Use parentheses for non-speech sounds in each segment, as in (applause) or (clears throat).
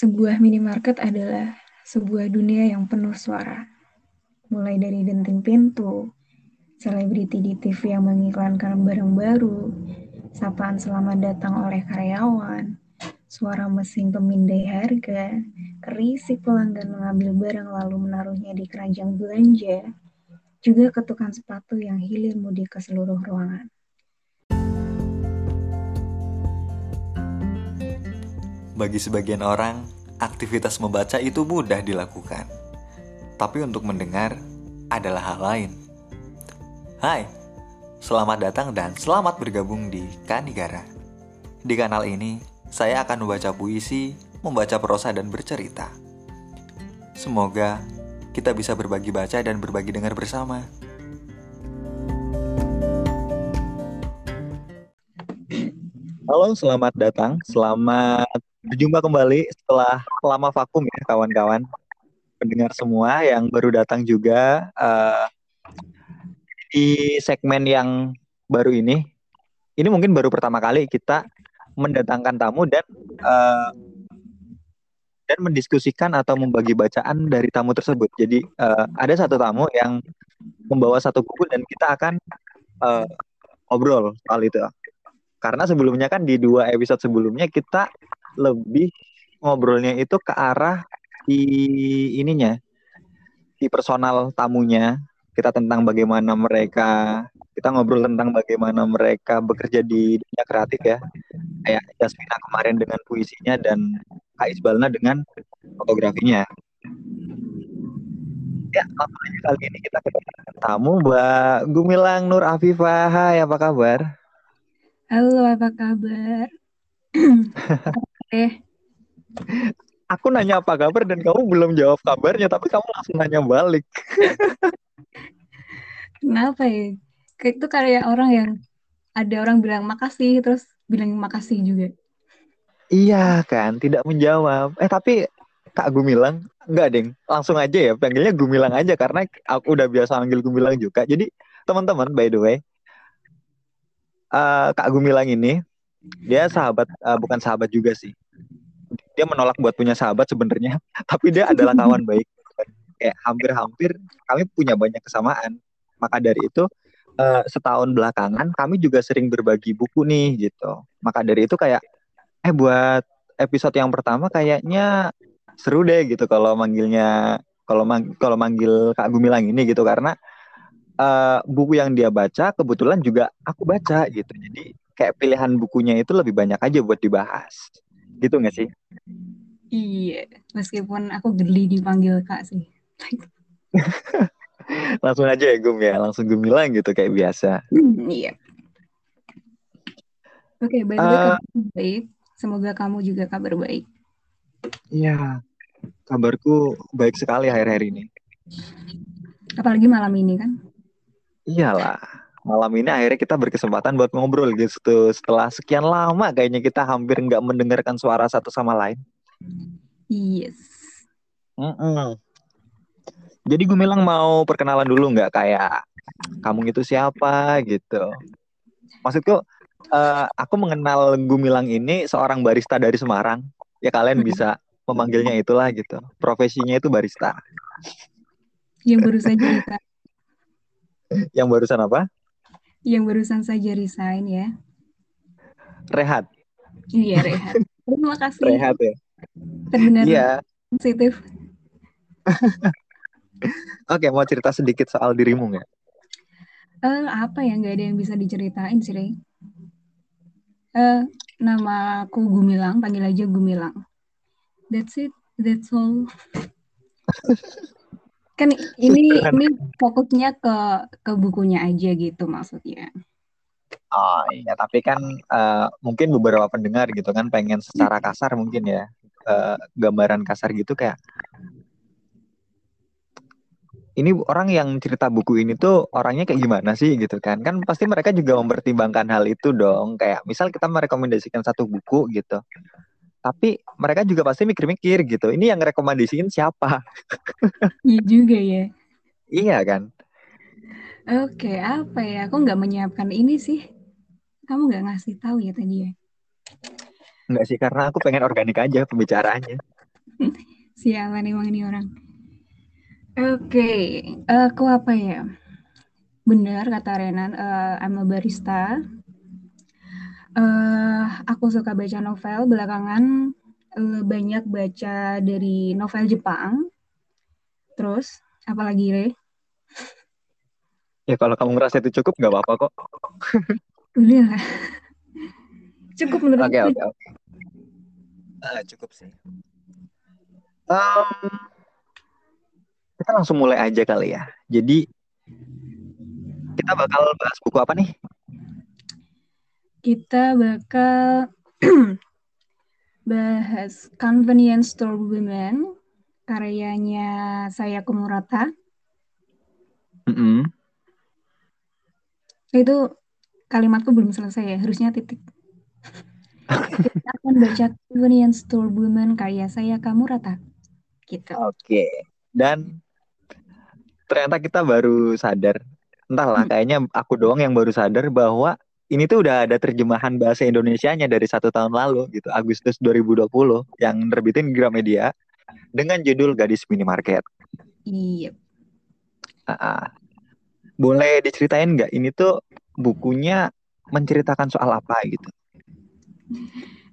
Sebuah minimarket adalah sebuah dunia yang penuh suara. Mulai dari denting pintu, selebriti di TV yang mengiklankan barang baru, sapaan selamat datang oleh karyawan, suara mesin pemindai harga, kerisik pelanggan mengambil barang lalu menaruhnya di keranjang belanja, juga ketukan sepatu yang hilir mudik ke seluruh ruangan. Bagi sebagian orang, aktivitas membaca itu mudah dilakukan. Tapi untuk mendengar adalah hal lain. Hai, selamat datang dan selamat bergabung di Kanigara. Di kanal ini, saya akan membaca puisi, membaca prosa dan bercerita. Semoga kita bisa berbagi baca dan berbagi dengar bersama. Halo, selamat datang. Selamat Berjumpa kembali setelah lama vakum ya kawan-kawan. Pendengar semua yang baru datang juga uh, di segmen yang baru ini. Ini mungkin baru pertama kali kita mendatangkan tamu dan uh, dan mendiskusikan atau membagi bacaan dari tamu tersebut. Jadi uh, ada satu tamu yang membawa satu buku dan kita akan uh, ngobrol soal itu. Karena sebelumnya kan di dua episode sebelumnya kita lebih ngobrolnya itu ke arah di ininya di personal tamunya. Kita tentang bagaimana mereka kita ngobrol tentang bagaimana mereka bekerja di dunia kreatif ya. Kayak Jasmina kemarin dengan puisinya dan Kak Isbalna dengan fotografinya. Ya kali ini kita kedatangan tamu? Mbak Gumilang Nur Afifah. Hai apa kabar? Halo apa kabar (clears throat) (laughs) Eh. Aku nanya apa kabar dan kamu belum jawab kabarnya, tapi kamu langsung nanya balik. (laughs) Kenapa ya? Kayak itu kayak orang yang ada orang bilang makasih terus bilang makasih juga. Iya kan, tidak menjawab. Eh tapi Kak Gumilang, enggak deng, langsung aja ya, panggilnya Gumilang aja karena aku udah biasa manggil Gumilang juga. Jadi teman-teman, by the way, uh, Kak Gumilang ini dia sahabat uh, bukan sahabat juga sih dia menolak buat punya sahabat sebenarnya (laughs) tapi dia adalah kawan baik. Kayak hampir-hampir kami punya banyak kesamaan. Maka dari itu uh, setahun belakangan kami juga sering berbagi buku nih gitu. Maka dari itu kayak eh buat episode yang pertama kayaknya seru deh gitu kalau manggilnya kalau mang kalau manggil Kak Gumilang ini gitu. Karena uh, buku yang dia baca kebetulan juga aku baca gitu. Jadi kayak pilihan bukunya itu lebih banyak aja buat dibahas. Gitu nggak sih? Iya, meskipun aku geli dipanggil kak sih. (laughs) langsung aja ya Gum ya, langsung gemilang gitu kayak biasa. Hmm, iya. Oke, okay, uh, baik. Semoga kamu juga kabar baik. Iya, kabarku baik sekali akhir-akhir ini. Apalagi malam ini kan? Iyalah malam ini akhirnya kita berkesempatan buat ngobrol gitu setelah sekian lama kayaknya kita hampir nggak mendengarkan suara satu sama lain. Yes. Mm -mm. Jadi gue bilang mau perkenalan dulu nggak kayak kamu itu siapa gitu. Maksudku uh, aku mengenal Gumilang ini seorang barista dari Semarang. Ya kalian bisa memanggilnya itulah gitu. Profesinya itu barista. Yang barusan cerita. Yang barusan apa? Yang barusan saja resign ya. Rehat. Iya, Rehat. Terima kasih. Rehat ya. Terbenar iya. positif. (laughs) Oke, mau cerita sedikit soal dirimu nggak? Uh, apa ya, nggak ada yang bisa diceritain sih, Rey. Uh, nama aku Gumilang, panggil aja Gumilang. That's it, that's all. (laughs) kan ini ini fokusnya ke ke bukunya aja gitu maksudnya. Oh iya tapi kan uh, mungkin beberapa pendengar gitu kan pengen secara kasar mungkin ya uh, gambaran kasar gitu kayak ini orang yang cerita buku ini tuh orangnya kayak gimana sih gitu kan? Kan pasti mereka juga mempertimbangkan hal itu dong kayak misal kita merekomendasikan satu buku gitu tapi mereka juga pasti mikir-mikir gitu. Ini yang rekomendasiin siapa? Iya juga ya. Iya kan? Oke, apa ya? Aku nggak menyiapkan ini sih. Kamu nggak ngasih tahu ya tadi ya? Nggak sih, karena aku pengen organik aja pembicaraannya. (laughs) Sialan emang ini orang. Oke, okay. aku apa ya? Benar kata Renan, uh, I'm a barista. Uh, aku suka baca novel belakangan uh, banyak baca dari novel Jepang. Terus apalagi Re? Ya kalau kamu ngerasa itu cukup nggak apa-apa kok. Udah Cukup menurut Oke oke oke. Ah, cukup sih. Um, kita langsung mulai aja kali ya. Jadi kita bakal bahas buku apa nih? Kita bakal (clears throat) bahas Convenience Store Women karyanya saya Kumurata. Mm -hmm. Itu kalimatku belum selesai ya, harusnya titik. (laughs) Kita akan baca Convenience Store Women karya saya Kamurata. Gitu. Oke. Okay. Dan ternyata kita baru sadar entahlah hmm. kayaknya aku doang yang baru sadar bahwa ini tuh udah ada terjemahan bahasa Indonesia-nya dari satu tahun lalu gitu Agustus 2020 yang nerbitin Gramedia dengan judul Gadis Minimarket. Iya. Uh, boleh diceritain nggak ini tuh bukunya menceritakan soal apa gitu?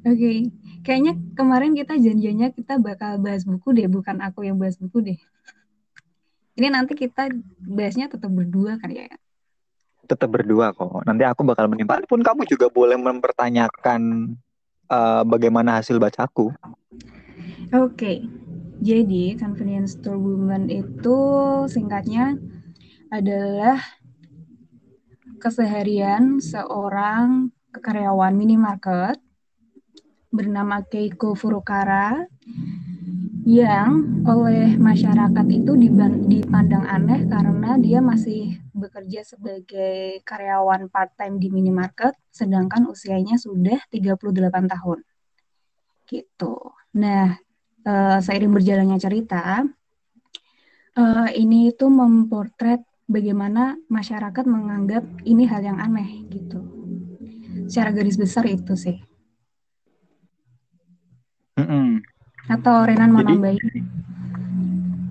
Oke, okay. kayaknya kemarin kita janjinya kita bakal bahas buku deh, bukan aku yang bahas buku deh. Ini nanti kita bahasnya tetap berdua kan ya? Tetap berdua kok. Nanti aku bakal menimpa. Pun kamu juga boleh mempertanyakan uh, bagaimana hasil bacaku. Oke. Okay. Jadi convenience store woman itu singkatnya adalah keseharian seorang karyawan minimarket bernama Keiko Furukara yang oleh masyarakat itu dipandang aneh karena dia masih bekerja sebagai karyawan part-time di minimarket sedangkan usianya sudah 38 tahun. Gitu. Nah, uh, seiring berjalannya cerita, uh, ini itu memportret bagaimana masyarakat menganggap ini hal yang aneh gitu. Secara garis besar itu sih. Mm -mm. Atau Renan mau Jadi, nambahin?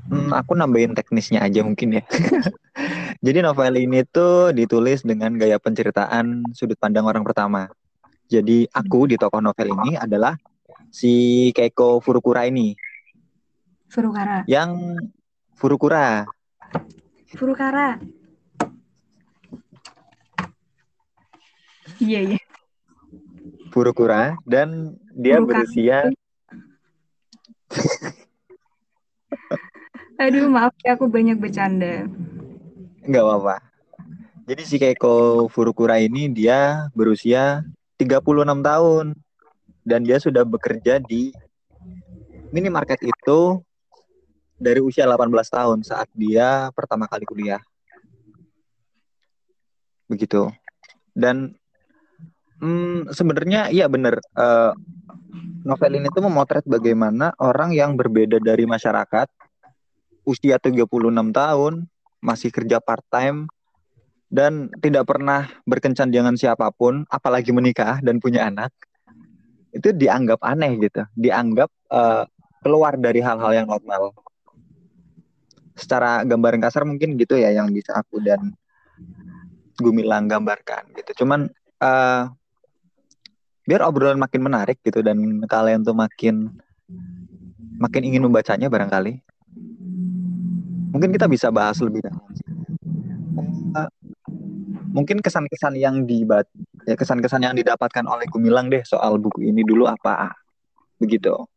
Hmm, aku nambahin teknisnya aja mungkin ya. (laughs) Jadi novel ini tuh ditulis dengan gaya penceritaan sudut pandang orang pertama. Jadi aku di tokoh novel ini adalah si Keiko Furukura ini. Furukara. Yang Furukura. Furukara. Iya, iya. Furukura dan dia Furukara. berusia (laughs) Aduh, maaf ya aku banyak bercanda. Enggak apa-apa. Jadi si Keiko Furukura ini dia berusia 36 tahun dan dia sudah bekerja di minimarket itu dari usia 18 tahun saat dia pertama kali kuliah. Begitu. Dan hmm, sebenarnya iya benar uh, novel ini tuh memotret bagaimana orang yang berbeda dari masyarakat usia 36 tahun masih kerja part time dan tidak pernah berkencan dengan siapa pun apalagi menikah dan punya anak itu dianggap aneh gitu. Dianggap uh, keluar dari hal-hal yang normal. Secara gambaran kasar mungkin gitu ya yang bisa aku dan Gumilang gambarkan gitu. Cuman uh, biar obrolan makin menarik gitu dan kalian tuh makin makin ingin membacanya barangkali mungkin kita bisa bahas lebih dalam uh, mungkin kesan-kesan yang dibat ya kesan-kesan yang didapatkan oleh Gumilang deh soal buku ini dulu apa begitu oke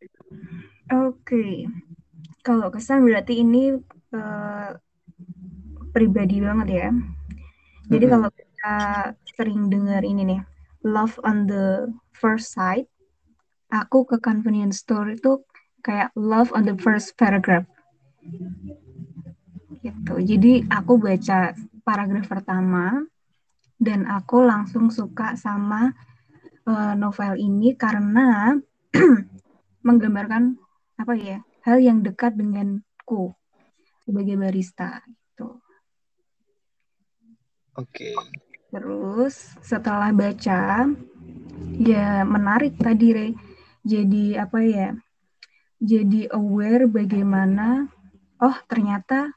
okay. kalau kesan berarti ini uh, pribadi banget ya jadi mm -hmm. kalau kita sering dengar ini nih love on the first sight, aku ke convenience store itu kayak love on the first paragraph. Gitu. Jadi aku baca paragraf pertama dan aku langsung suka sama uh, novel ini karena (clears throat) menggambarkan apa ya hal yang dekat denganku sebagai barista gitu. Oke. Terus setelah baca, ya menarik tadi Re. Jadi apa ya? jadi aware bagaimana oh ternyata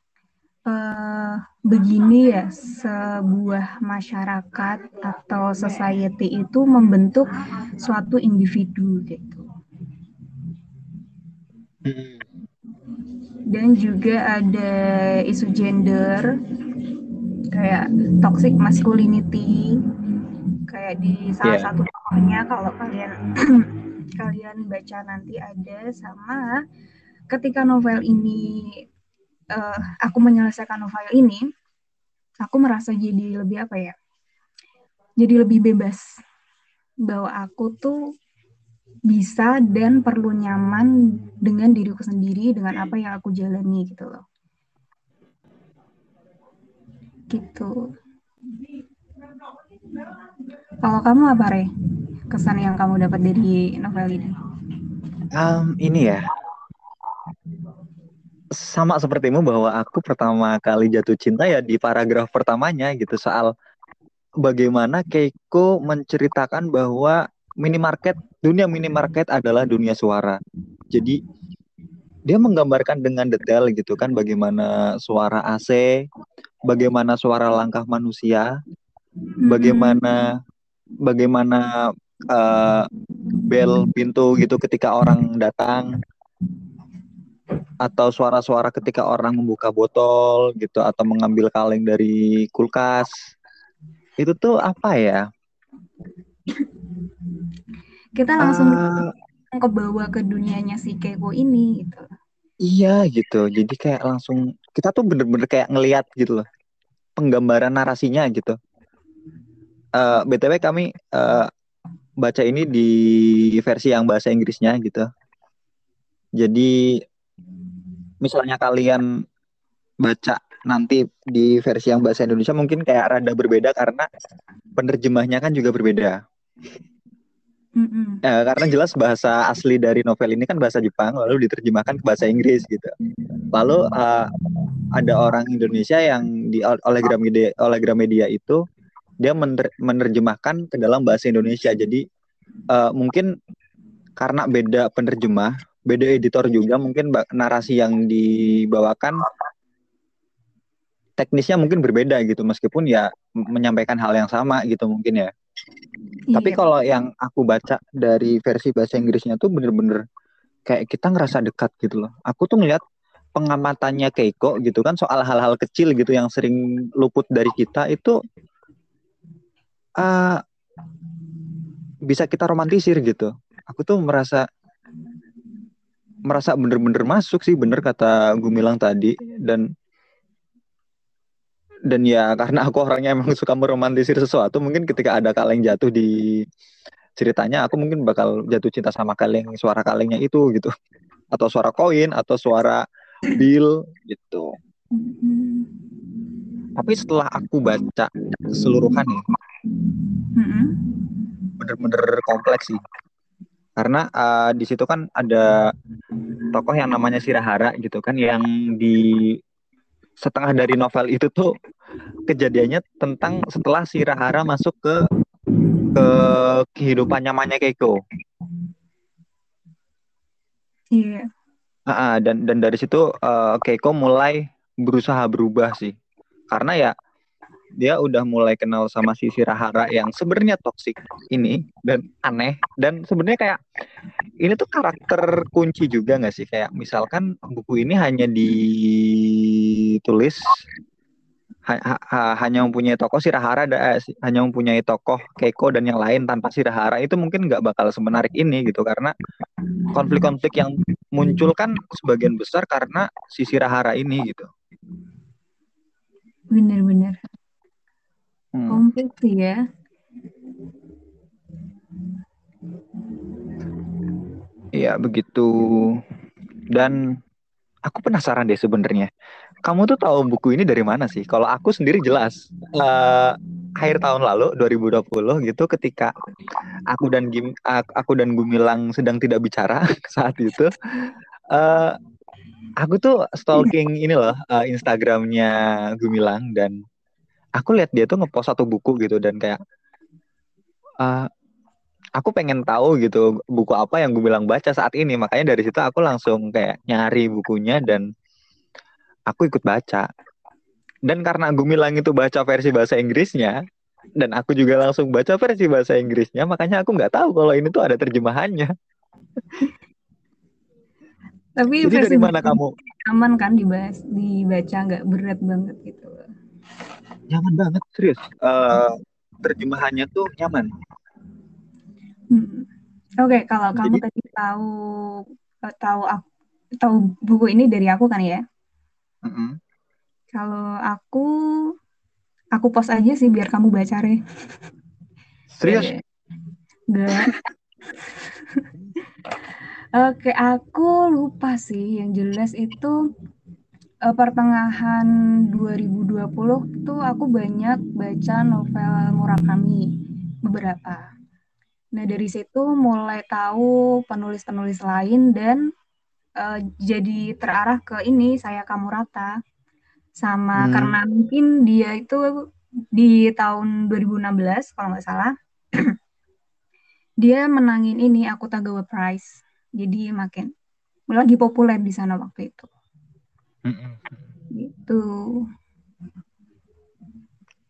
uh, begini ya sebuah masyarakat atau society itu membentuk suatu individu gitu. Hmm. Dan juga ada isu gender kayak toxic masculinity kayak di salah yeah. satu tokohnya kalau kalian (clears throat) kalian baca nanti ada sama ketika novel ini uh, aku menyelesaikan novel ini aku merasa jadi lebih apa ya jadi lebih bebas bahwa aku tuh bisa dan perlu nyaman dengan diriku sendiri dengan apa yang aku jalani gitu loh gitu kalau kamu apa Re? Kesan yang kamu dapat dari novel ini? Um, ini ya, sama sepertimu bahwa aku pertama kali jatuh cinta ya di paragraf pertamanya gitu soal bagaimana Keiko menceritakan bahwa minimarket dunia minimarket adalah dunia suara. Jadi dia menggambarkan dengan detail gitu kan bagaimana suara AC, bagaimana suara langkah manusia, bagaimana bagaimana uh, bel pintu gitu ketika orang datang atau suara-suara ketika orang membuka botol gitu atau mengambil kaleng dari kulkas. Itu tuh apa ya? Kita langsung uh, ke bawah ke dunianya si Keiko ini gitu. Iya gitu. Jadi kayak langsung kita tuh bener-bener kayak ngeliat gitu loh penggambaran narasinya gitu uh, eh, btw kami uh, baca ini di versi yang bahasa Inggrisnya gitu. Jadi misalnya kalian baca nanti di versi yang bahasa Indonesia mungkin kayak rada berbeda karena penerjemahnya kan juga berbeda. Mm-hmm. Ya, karena jelas bahasa asli dari novel ini kan bahasa Jepang lalu diterjemahkan ke bahasa Inggris gitu. Lalu uh, ada orang Indonesia yang di oleh Gramedia oleh Gramedia itu dia mener menerjemahkan ke dalam bahasa Indonesia. Jadi uh, mungkin karena beda penerjemah, beda editor juga, mungkin narasi yang dibawakan teknisnya mungkin berbeda gitu, meskipun ya menyampaikan hal yang sama gitu mungkin ya. Iya. Tapi kalau yang aku baca dari versi bahasa Inggrisnya tuh bener-bener kayak kita ngerasa dekat gitu loh. Aku tuh ngeliat pengamatannya Keiko gitu kan soal hal-hal kecil gitu yang sering luput dari kita itu uh, bisa kita romantisir gitu. Aku tuh merasa merasa bener-bener masuk sih bener kata Gumilang tadi dan dan ya karena aku orangnya emang (laughs) suka meromantisir sesuatu mungkin ketika ada kaleng jatuh di ceritanya aku mungkin bakal jatuh cinta sama kaleng suara kalengnya itu gitu. Atau suara koin atau suara bill gitu. Tapi setelah aku baca keseluruhan ya mm-hmm. bener-bener kompleks sih. Karena uh, di situ kan ada tokoh yang namanya Sirahara gitu kan yang di setengah dari novel itu tuh kejadiannya tentang setelah Sirahara masuk ke ke kehidupan nyamannya Keiko. Iya. Yeah. Uh, dan dan dari situ uh, Keiko mulai berusaha berubah sih. Karena ya dia udah mulai kenal sama si Sirahara yang sebenarnya toksik ini dan aneh dan sebenarnya kayak ini tuh karakter kunci juga nggak sih kayak misalkan buku ini hanya ditulis ha, ha, hanya mempunyai tokoh Sirahara da, eh, hanya mempunyai tokoh Keiko dan yang lain tanpa Sirahara itu mungkin nggak bakal semenarik ini gitu karena konflik-konflik yang muncul kan sebagian besar karena si Sirahara ini gitu. Bener-bener. Hmm. Komplit sih ya. Iya begitu. Dan aku penasaran deh sebenarnya. Kamu tuh tahu buku ini dari mana sih? Kalau aku sendiri jelas. Uh, akhir tahun lalu 2020 gitu ketika aku dan Gim aku dan Gumilang sedang tidak bicara (laughs) saat itu uh, aku tuh stalking ini loh uh, Instagramnya Gumilang dan aku lihat dia tuh ngepost satu buku gitu dan kayak uh, aku pengen tahu gitu buku apa yang gue bilang baca saat ini. Makanya dari situ aku langsung kayak nyari bukunya dan aku ikut baca. Dan karena gue bilang itu baca versi bahasa Inggrisnya dan aku juga langsung baca versi bahasa Inggrisnya makanya aku nggak tahu kalau ini tuh ada terjemahannya. Tapi jadi dari mana kamu? Aman kan dibahas dibaca nggak berat banget gitu nyaman banget serius uh, terjemahannya tuh nyaman hmm. oke okay, kalau kamu tadi tahu tahu tahu buku ini dari aku kan ya mm -hmm. kalau aku aku post aja sih biar kamu baca re serius Enggak. (laughs) Oke, aku lupa sih. Yang jelas itu uh, pertengahan 2020 tuh aku banyak baca novel Murakami beberapa. Nah dari situ mulai tahu penulis-penulis lain dan uh, jadi terarah ke ini saya Kamurata sama hmm. karena mungkin dia itu di tahun 2016 kalau nggak salah (clears throat) dia menangin ini aku Tagawa Prize jadi makin lagi populer di sana waktu itu gitu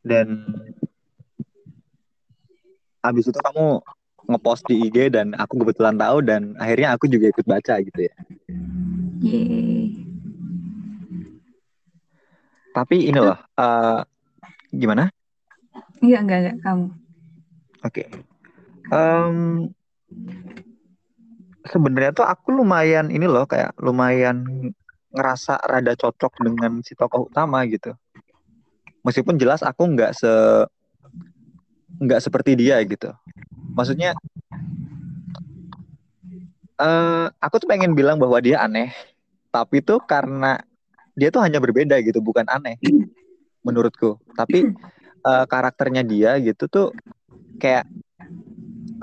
dan habis itu kamu ngepost di IG dan aku kebetulan tahu dan akhirnya aku juga ikut baca gitu ya. Yeay. Tapi ini loh, uh, gimana? Iya enggak enggak kamu. Oke. Okay. Um, sebenarnya tuh aku lumayan ini loh kayak lumayan ngerasa rada cocok dengan si tokoh utama gitu. Meskipun jelas aku nggak se nggak seperti dia gitu. Maksudnya uh, aku tuh pengen bilang bahwa dia aneh, tapi tuh karena dia tuh hanya berbeda gitu, bukan aneh menurutku. Tapi uh, karakternya dia gitu tuh kayak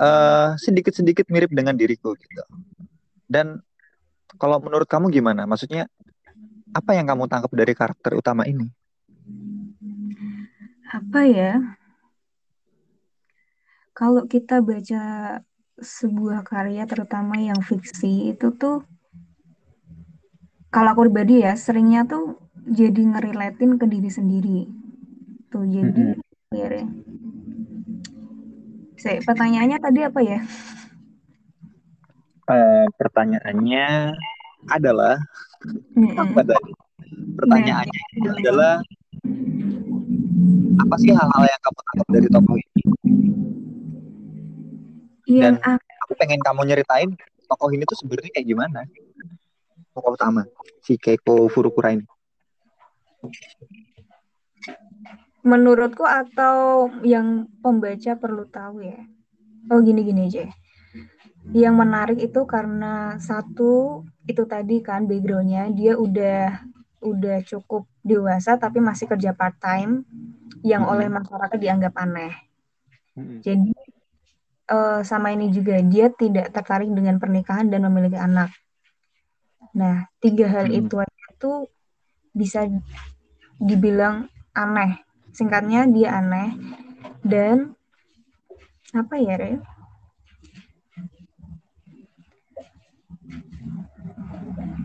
sedikit eh, sedikit-sedikit mirip dengan diriku gitu. Dan kalau menurut kamu gimana? Maksudnya apa yang kamu tangkap dari karakter utama ini? Apa ya? Kalau kita baca sebuah karya terutama yang fiksi itu tuh kalau aku pribadi ya seringnya tuh jadi ngerelatin ke diri sendiri. Tuh jadi mm -hmm. ya, saya, pertanyaannya tadi apa ya? Uh, pertanyaannya adalah. Apa tadi? Pertanyaannya nah, adalah apa sih hal-hal yang kamu tangkap dari tokoh ini? Iya, Dan aku pengen kamu nyeritain tokoh ini tuh sebenarnya kayak gimana? Tokoh utama si Keiko Furukura ini menurutku atau yang pembaca perlu tahu ya. Oh gini-gini aja. Yang menarik itu karena satu itu tadi kan backgroundnya dia udah udah cukup dewasa tapi masih kerja part time yang oleh masyarakat dianggap aneh. Jadi uh, sama ini juga dia tidak tertarik dengan pernikahan dan memiliki anak. Nah tiga hal itu itu bisa dibilang aneh singkatnya dia aneh dan apa ya Re?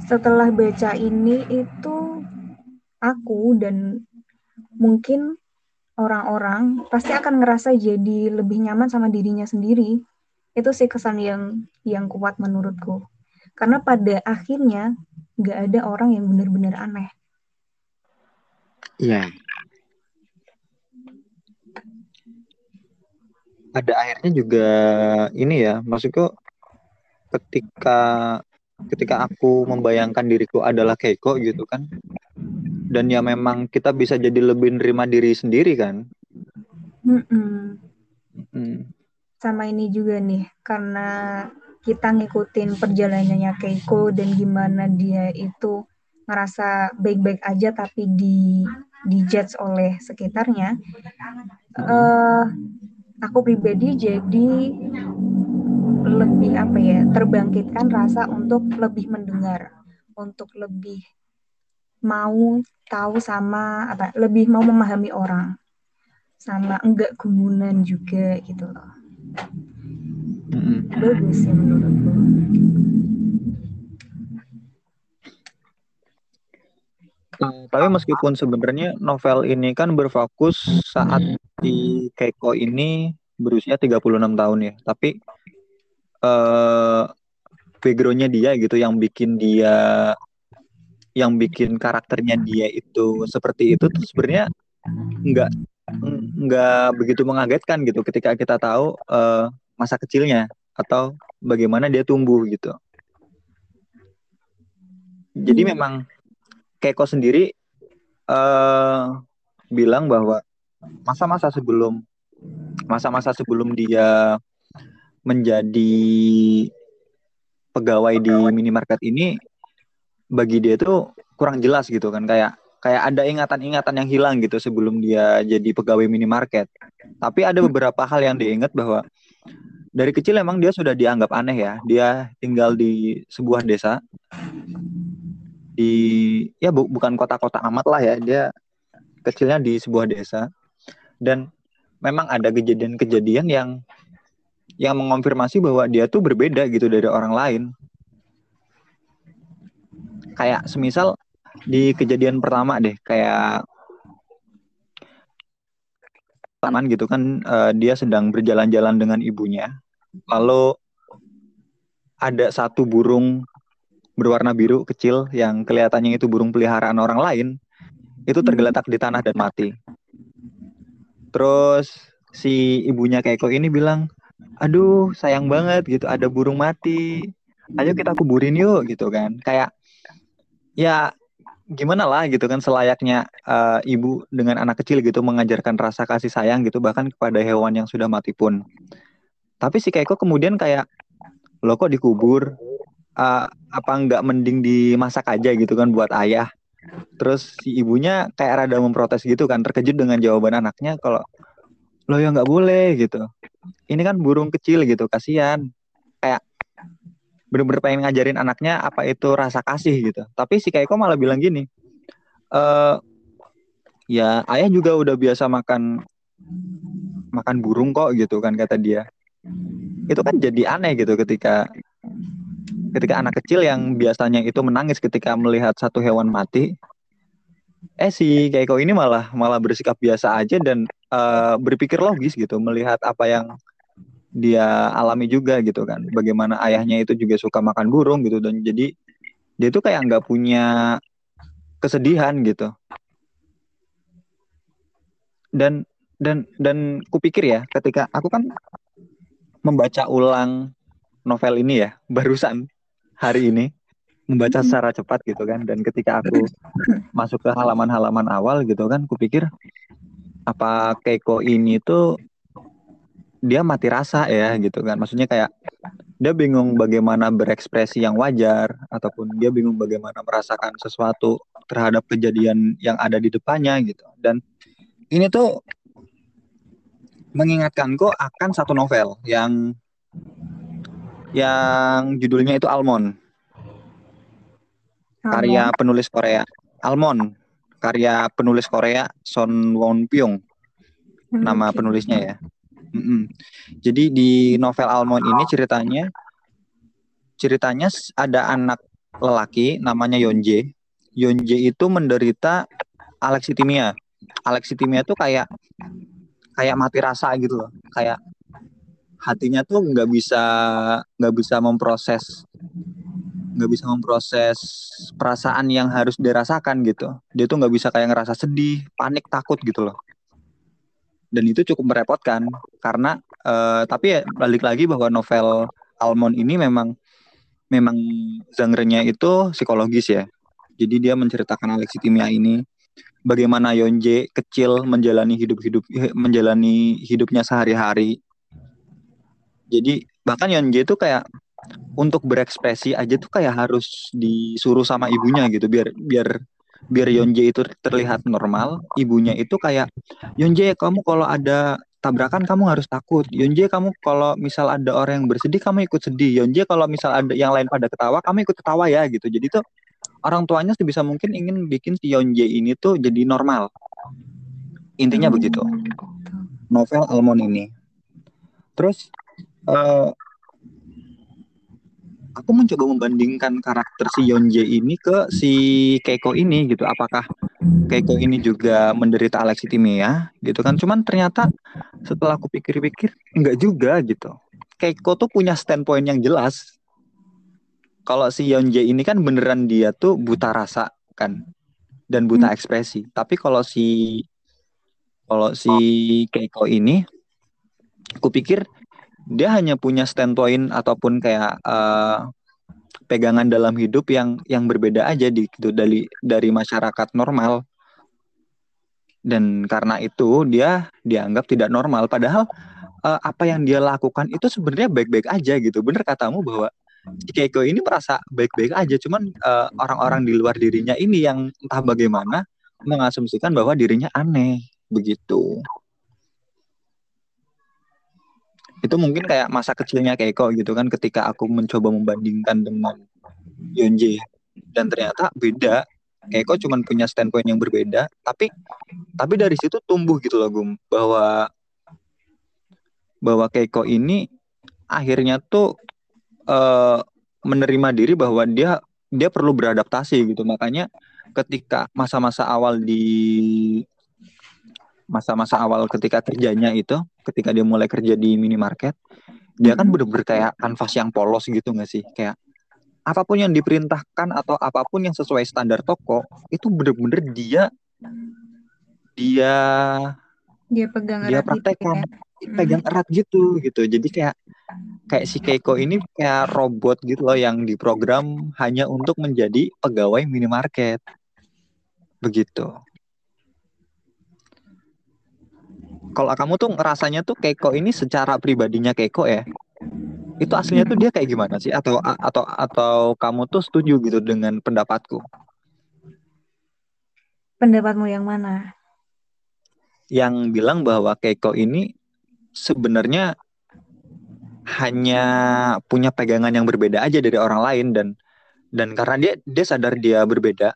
Setelah baca ini itu aku dan mungkin orang-orang pasti akan ngerasa jadi lebih nyaman sama dirinya sendiri. Itu sih kesan yang yang kuat menurutku. Karena pada akhirnya nggak ada orang yang benar-benar aneh. Iya. Pada akhirnya juga ini ya maksudku ketika ketika aku membayangkan diriku adalah Keiko gitu kan dan ya memang kita bisa jadi lebih nerima diri sendiri kan Mm-mm. Mm. sama ini juga nih karena kita ngikutin perjalanannya Keiko dan gimana dia itu ngerasa baik-baik aja tapi di dijudge oleh sekitarnya uh, aku pribadi jadi lebih apa ya terbangkitkan rasa untuk lebih mendengar untuk lebih mau tahu sama apa lebih mau memahami orang sama enggak gumunan juga gitu loh. Mm-hmm. bagus sih menurutku. Uh, tapi meskipun sebenarnya novel ini kan berfokus saat di Keiko ini berusia 36 tahun ya, tapi uh, backgroundnya dia gitu yang bikin dia yang bikin karakternya dia itu seperti itu tuh sebenarnya nggak nggak begitu mengagetkan gitu ketika kita tahu uh, masa kecilnya atau bagaimana dia tumbuh gitu. Jadi hmm. memang Keiko sendiri uh, bilang bahwa masa-masa sebelum masa-masa sebelum dia menjadi pegawai di minimarket ini bagi dia itu kurang jelas gitu kan kayak kayak ada ingatan-ingatan yang hilang gitu sebelum dia jadi pegawai minimarket. Tapi ada beberapa hal yang diingat bahwa dari kecil emang dia sudah dianggap aneh ya. Dia tinggal di sebuah desa di ya bu, bukan kota-kota amat lah ya. Dia kecilnya di sebuah desa dan memang ada kejadian-kejadian yang yang mengonfirmasi bahwa dia tuh berbeda gitu dari orang lain. Kayak semisal di kejadian pertama deh kayak taman gitu kan uh, dia sedang berjalan-jalan dengan ibunya lalu ada satu burung berwarna biru kecil yang kelihatannya itu burung peliharaan orang lain itu tergeletak di tanah dan mati terus si ibunya Keiko ini bilang aduh sayang banget gitu ada burung mati ayo kita kuburin yuk gitu kan kayak ya gimana lah gitu kan selayaknya uh, ibu dengan anak kecil gitu mengajarkan rasa kasih sayang gitu bahkan kepada hewan yang sudah mati pun. Tapi si Keiko kemudian kayak lo kok dikubur uh, apa nggak mending dimasak aja gitu kan buat ayah. Terus si ibunya kayak rada memprotes gitu kan terkejut dengan jawaban anaknya kalau lo ya nggak boleh gitu. Ini kan burung kecil gitu kasihan. Kayak bener-bener pengen ngajarin anaknya apa itu rasa kasih gitu. Tapi si Keiko malah bilang gini, e, ya ayah juga udah biasa makan makan burung kok gitu kan kata dia. Itu kan jadi aneh gitu ketika ketika anak kecil yang biasanya itu menangis ketika melihat satu hewan mati. Eh si Keiko ini malah malah bersikap biasa aja dan uh, berpikir logis gitu melihat apa yang dia alami juga gitu kan. Bagaimana ayahnya itu juga suka makan burung gitu dan jadi dia tuh kayak nggak punya kesedihan gitu. Dan dan dan kupikir ya ketika aku kan membaca ulang novel ini ya barusan hari ini membaca secara cepat gitu kan. Dan ketika aku masuk ke halaman-halaman awal gitu kan kupikir apa Keiko ini tuh dia mati rasa ya gitu kan. Maksudnya kayak dia bingung bagaimana berekspresi yang wajar ataupun dia bingung bagaimana merasakan sesuatu terhadap kejadian yang ada di depannya gitu. Dan ini tuh mengingatkanku akan satu novel yang yang judulnya itu Almond karya penulis Korea Almond karya penulis Korea Son Won Pyong nama penulisnya ya Mm-mm. Jadi di novel Almond ini ceritanya ceritanya ada anak lelaki namanya Yonje. Yonje itu menderita alexitimia. Alexitimia itu kayak kayak mati rasa gitu loh. Kayak hatinya tuh nggak bisa nggak bisa memproses nggak bisa memproses perasaan yang harus dirasakan gitu. Dia tuh nggak bisa kayak ngerasa sedih, panik, takut gitu loh dan itu cukup merepotkan karena uh, tapi ya balik lagi bahwa novel Almond ini memang memang genre-nya itu psikologis ya. Jadi dia menceritakan Alexitimia ini bagaimana Yonje kecil menjalani hidup-hidup menjalani hidupnya sehari-hari. Jadi bahkan Yonje itu kayak untuk berekspresi aja tuh kayak harus disuruh sama ibunya gitu biar biar biar Yonje itu terlihat normal, ibunya itu kayak Yonje kamu kalau ada tabrakan kamu harus takut. Yonje kamu kalau misal ada orang yang bersedih kamu ikut sedih. Yonje kalau misal ada yang lain pada ketawa kamu ikut ketawa ya gitu. Jadi tuh orang tuanya sebisa mungkin ingin bikin si Yonje ini tuh jadi normal. Intinya begitu. Novel Almond ini. Terus uh, aku mencoba membandingkan karakter si Yonje ini ke si Keiko ini gitu. Apakah Keiko ini juga menderita alexitimia gitu kan? Cuman ternyata setelah aku pikir-pikir enggak juga gitu. Keiko tuh punya standpoint yang jelas. Kalau si Yonje ini kan beneran dia tuh buta rasa kan dan buta hmm. ekspresi. Tapi kalau si kalau si Keiko ini aku pikir dia hanya punya standpoint ataupun kayak uh, pegangan dalam hidup yang yang berbeda aja di gitu dari dari masyarakat normal. Dan karena itu dia dianggap tidak normal. Padahal uh, apa yang dia lakukan itu sebenarnya baik-baik aja gitu. Bener katamu bahwa Keiko ini merasa baik-baik aja. Cuman uh, orang-orang di luar dirinya ini yang entah bagaimana mengasumsikan bahwa dirinya aneh. Begitu itu mungkin kayak masa kecilnya Keiko gitu kan ketika aku mencoba membandingkan dengan Yonje dan ternyata beda. Keiko cuma punya standpoint yang berbeda tapi tapi dari situ tumbuh gitu loh Gum. Bahwa bahwa Keiko ini akhirnya tuh uh, menerima diri bahwa dia dia perlu beradaptasi gitu. Makanya ketika masa-masa awal di masa-masa awal ketika kerjanya itu ketika dia mulai kerja di minimarket dia kan bener-bener kayak kanvas yang polos gitu gak sih? Kayak apa pun yang diperintahkan atau apa pun yang sesuai standar toko itu bener-bener dia dia dia pegang dia erat gitu praktekkan gitu ya? pegang erat gitu gitu. Jadi kayak kayak si Keiko ini kayak robot gitu loh yang diprogram hanya untuk menjadi pegawai minimarket. Begitu kalau kamu tuh ngerasanya tuh Keiko ini secara pribadinya Keiko ya itu aslinya tuh dia kayak gimana sih? Atau atau atau kamu tuh setuju gitu dengan pendapatku? Pendapatmu yang mana? Yang bilang bahwa Keiko ini sebenarnya hanya punya pegangan yang berbeda aja dari orang lain dan dan karena dia dia sadar dia berbeda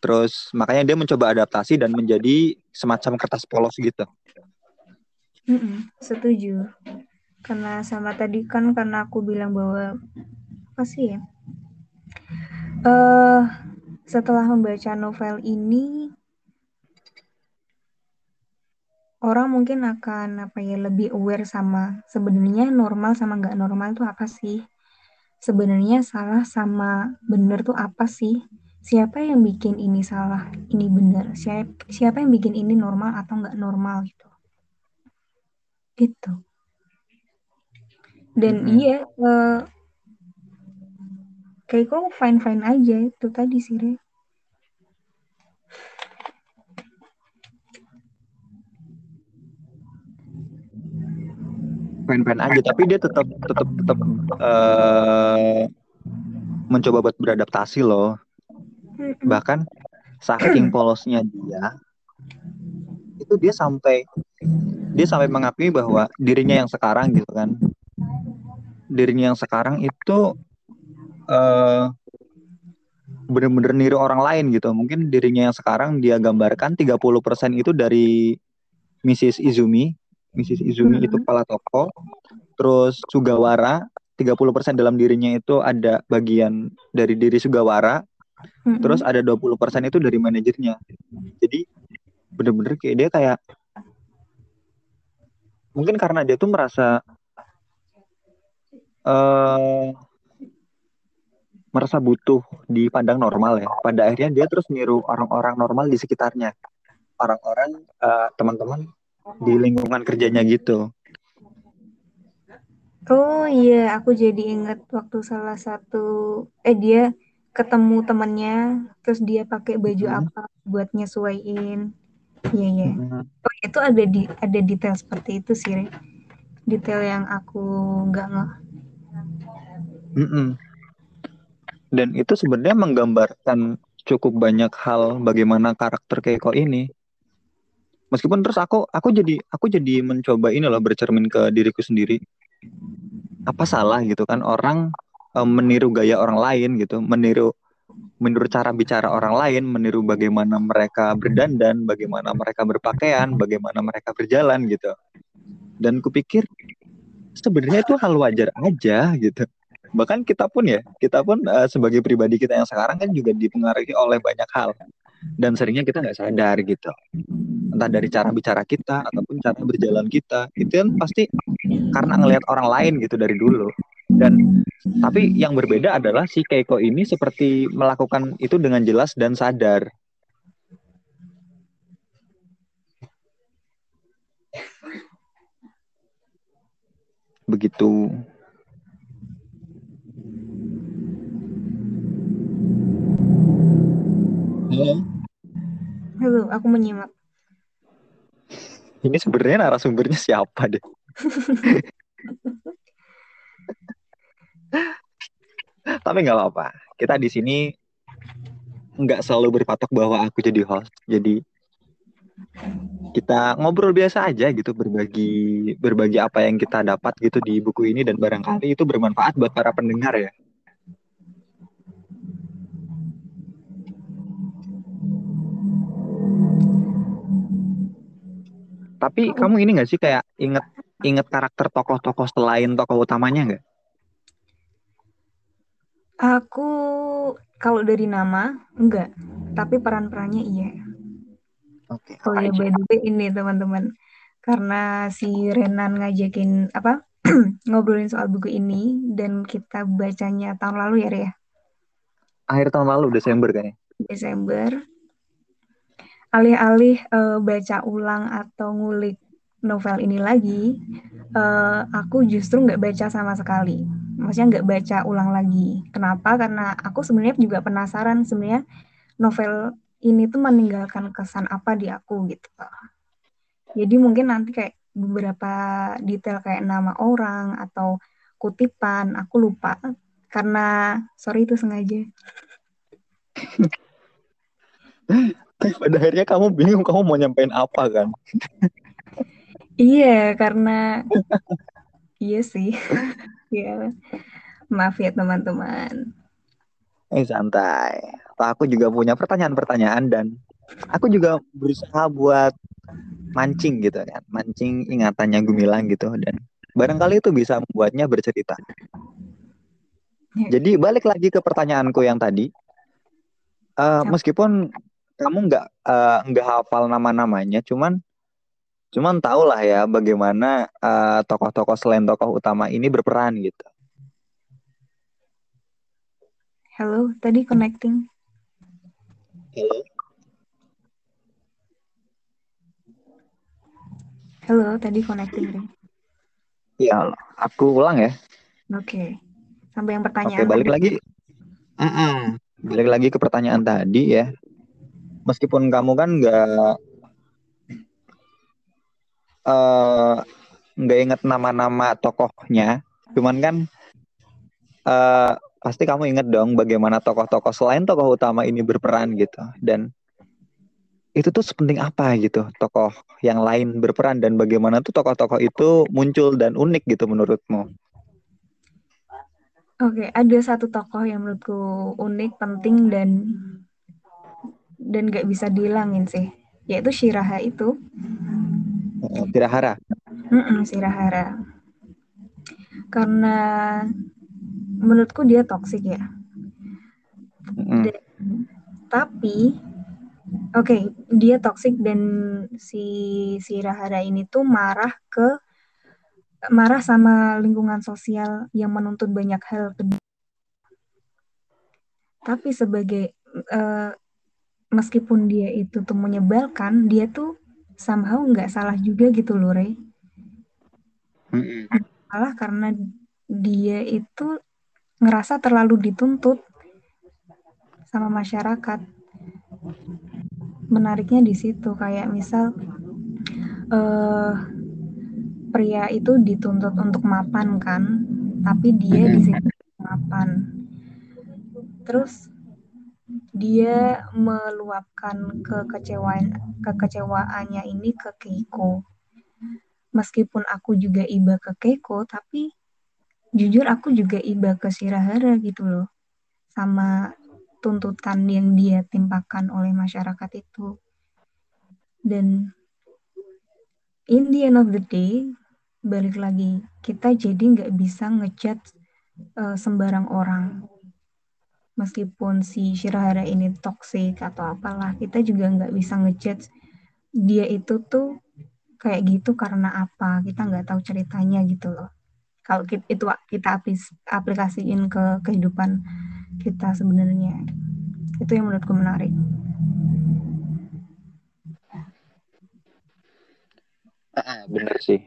terus makanya dia mencoba adaptasi dan menjadi semacam kertas polos gitu Mm-mm, setuju. Karena sama tadi kan karena aku bilang bahwa apa sih ya? Uh, setelah membaca novel ini orang mungkin akan apa ya lebih aware sama sebenarnya normal sama nggak normal tuh apa sih? Sebenarnya salah sama benar tuh apa sih? Siapa yang bikin ini salah, ini benar? Siapa siapa yang bikin ini normal atau nggak normal gitu? Gitu dan mm-hmm. iya uh, kayak kok fine fine aja itu tadi sih Re. fine fine aja tapi dia tetap tetap tetap uh, mencoba buat beradaptasi loh bahkan saking (clears throat) polosnya dia itu dia sampai dia sampai mengakui bahwa dirinya yang sekarang gitu kan dirinya yang sekarang itu uh, bener-bener niru orang lain gitu mungkin dirinya yang sekarang dia gambarkan 30% itu dari Mrs. Izumi Mrs. Izumi itu hmm. kepala toko terus Sugawara 30% dalam dirinya itu ada bagian dari diri Sugawara hmm. terus ada 20% itu dari manajernya jadi bener-bener kayak dia kayak mungkin karena dia tuh merasa uh, merasa butuh dipandang normal ya. Pada akhirnya dia terus niru orang-orang normal di sekitarnya. Orang-orang uh, teman-teman di lingkungan kerjanya gitu. Oh iya, aku jadi ingat waktu salah satu eh dia ketemu temannya, terus dia pakai baju hmm. apa buat nyesuaiin Iya iya. Oh itu ada di ada detail seperti itu sih, Re. Detail yang aku nggak nggak. Mm -mm. Dan itu sebenarnya menggambarkan cukup banyak hal bagaimana karakter Keiko ini. Meskipun terus aku aku jadi aku jadi mencoba ini loh bercermin ke diriku sendiri. Apa salah gitu kan orang um, meniru gaya orang lain gitu, meniru menurut cara bicara orang lain, meniru bagaimana mereka berdandan, bagaimana mereka berpakaian, bagaimana mereka berjalan gitu. Dan kupikir sebenarnya itu hal wajar aja gitu. bahkan kita pun ya kita pun uh, sebagai pribadi kita yang sekarang kan juga dipengaruhi oleh banyak hal dan seringnya kita nggak sadar gitu entah dari cara bicara kita ataupun cara berjalan kita itu kan pasti karena ngelihat orang lain gitu dari dulu dan tapi yang berbeda adalah si Keiko ini seperti melakukan itu dengan jelas dan sadar begitu Halo. Halo, aku menyimak. Ini sebenarnya narasumbernya siapa deh? (laughs) Tapi nggak apa-apa. Kita di sini nggak selalu berpatok bahwa aku jadi host. Jadi kita ngobrol biasa aja gitu, berbagi berbagi apa yang kita dapat gitu di buku ini dan barangkali itu bermanfaat buat para pendengar ya. Tapi kamu ini gak sih kayak inget inget karakter tokoh-tokoh selain tokoh utamanya nggak? Aku kalau dari nama enggak, tapi peran-perannya iya. Oke. Okay, oh ya by the way ini teman-teman, karena si Renan ngajakin apa (clears throat) ngobrolin soal buku ini dan kita bacanya tahun lalu ya Ria? Akhir tahun lalu Desember kayaknya. Desember alih-alih uh, baca ulang atau ngulik novel ini lagi, uh, aku justru nggak baca sama sekali. Maksudnya nggak baca ulang lagi. Kenapa? Karena aku sebenarnya juga penasaran sebenarnya novel ini tuh meninggalkan kesan apa di aku gitu. Jadi mungkin nanti kayak beberapa detail kayak nama orang atau kutipan aku lupa karena sorry itu sengaja. Tapi (laughs) pada akhirnya kamu bingung kamu mau nyampein apa kan? iya, karena iya sih. (laughs) Iya. Maaf ya teman-teman. Eh santai. Aku juga punya pertanyaan-pertanyaan dan aku juga berusaha buat mancing gitu kan, mancing ingatannya Gumilang gitu dan barangkali itu bisa membuatnya bercerita. Ya. Jadi balik lagi ke pertanyaanku yang tadi, uh, meskipun kamu nggak uh, nggak hafal nama-namanya, cuman cuman tau lah ya bagaimana uh, tokoh-tokoh selain tokoh utama ini berperan gitu. Halo, tadi connecting. Halo. Halo, tadi connecting. Iya, aku ulang ya. Oke. Okay. Sampai yang pertanyaan. Oke, balik lagi. Uh -uh. Balik lagi ke pertanyaan tadi ya meskipun kamu kan nggak eh, nggak uh, inget nama-nama tokohnya, cuman kan uh, pasti kamu inget dong bagaimana tokoh-tokoh selain tokoh utama ini berperan gitu. Dan itu tuh sepenting apa gitu tokoh yang lain berperan dan bagaimana tuh tokoh-tokoh itu muncul dan unik gitu menurutmu? Oke, ada satu tokoh yang menurutku unik, penting dan dan gak bisa dihilangin sih yaitu Shiraha itu Shirahara mm -mm, Shirahara karena menurutku dia toksik ya. Mm. tapi oke okay, dia toksik dan si Shirahara ini tuh marah ke marah sama lingkungan sosial yang menuntut banyak hal tapi sebagai uh, meskipun dia itu tuh menyebalkan, dia tuh somehow nggak salah juga gitu loh, Rey. Salah karena dia itu ngerasa terlalu dituntut sama masyarakat. Menariknya di situ kayak misal uh, pria itu dituntut untuk mapan kan, tapi dia di situ mapan. Terus dia meluapkan kekecewaan kekecewaannya ini ke Keiko. Meskipun aku juga iba ke Keiko, tapi jujur aku juga iba ke Shirahara gitu loh. Sama tuntutan yang dia timpakan oleh masyarakat itu. Dan in the end of the day, balik lagi, kita jadi nggak bisa ngejudge uh, sembarang orang meskipun si Shirahara ini toxic atau apalah kita juga nggak bisa ngejudge dia itu tuh kayak gitu karena apa. Kita nggak tahu ceritanya gitu loh. Kalau kita, itu kita aplikasiin ke kehidupan kita sebenarnya. Itu yang menurutku menarik. Ah, bener sih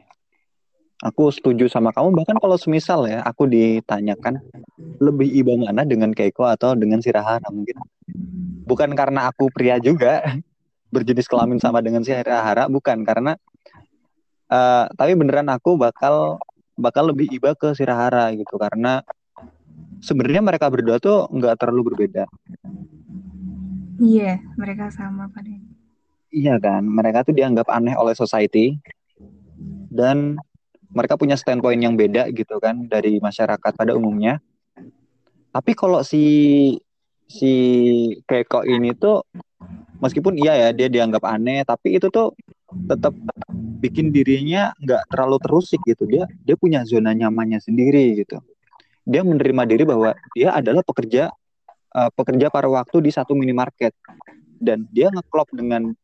aku setuju sama kamu. Bahkan kalau semisal ya aku ditanyakan lebih iba mana dengan Keiko atau dengan Sirahara mungkin bukan karena aku pria juga (laughs) berjenis kelamin sama dengan Sirahara bukan. Karena uh, tapi beneran aku bakal bakal lebih iba ke Sirahara gitu. Karena sebenarnya mereka berdua tuh nggak terlalu berbeda. Iya yeah, mereka sama pada. Iya kan? Mereka tuh dianggap aneh oleh society. Dan mereka punya standpoint yang beda gitu kan dari masyarakat pada umumnya tapi kalau si si Keiko ini tuh meskipun iya ya dia dianggap aneh, tapi itu tuh tetap bikin dirinya nggak terlalu terusik gitu. Dia dia punya zona nyamannya sendiri gitu. Dia menerima diri bahwa dia adalah pekerja uh, pekerja paruh waktu di satu minimarket dan dia ngeklop dengan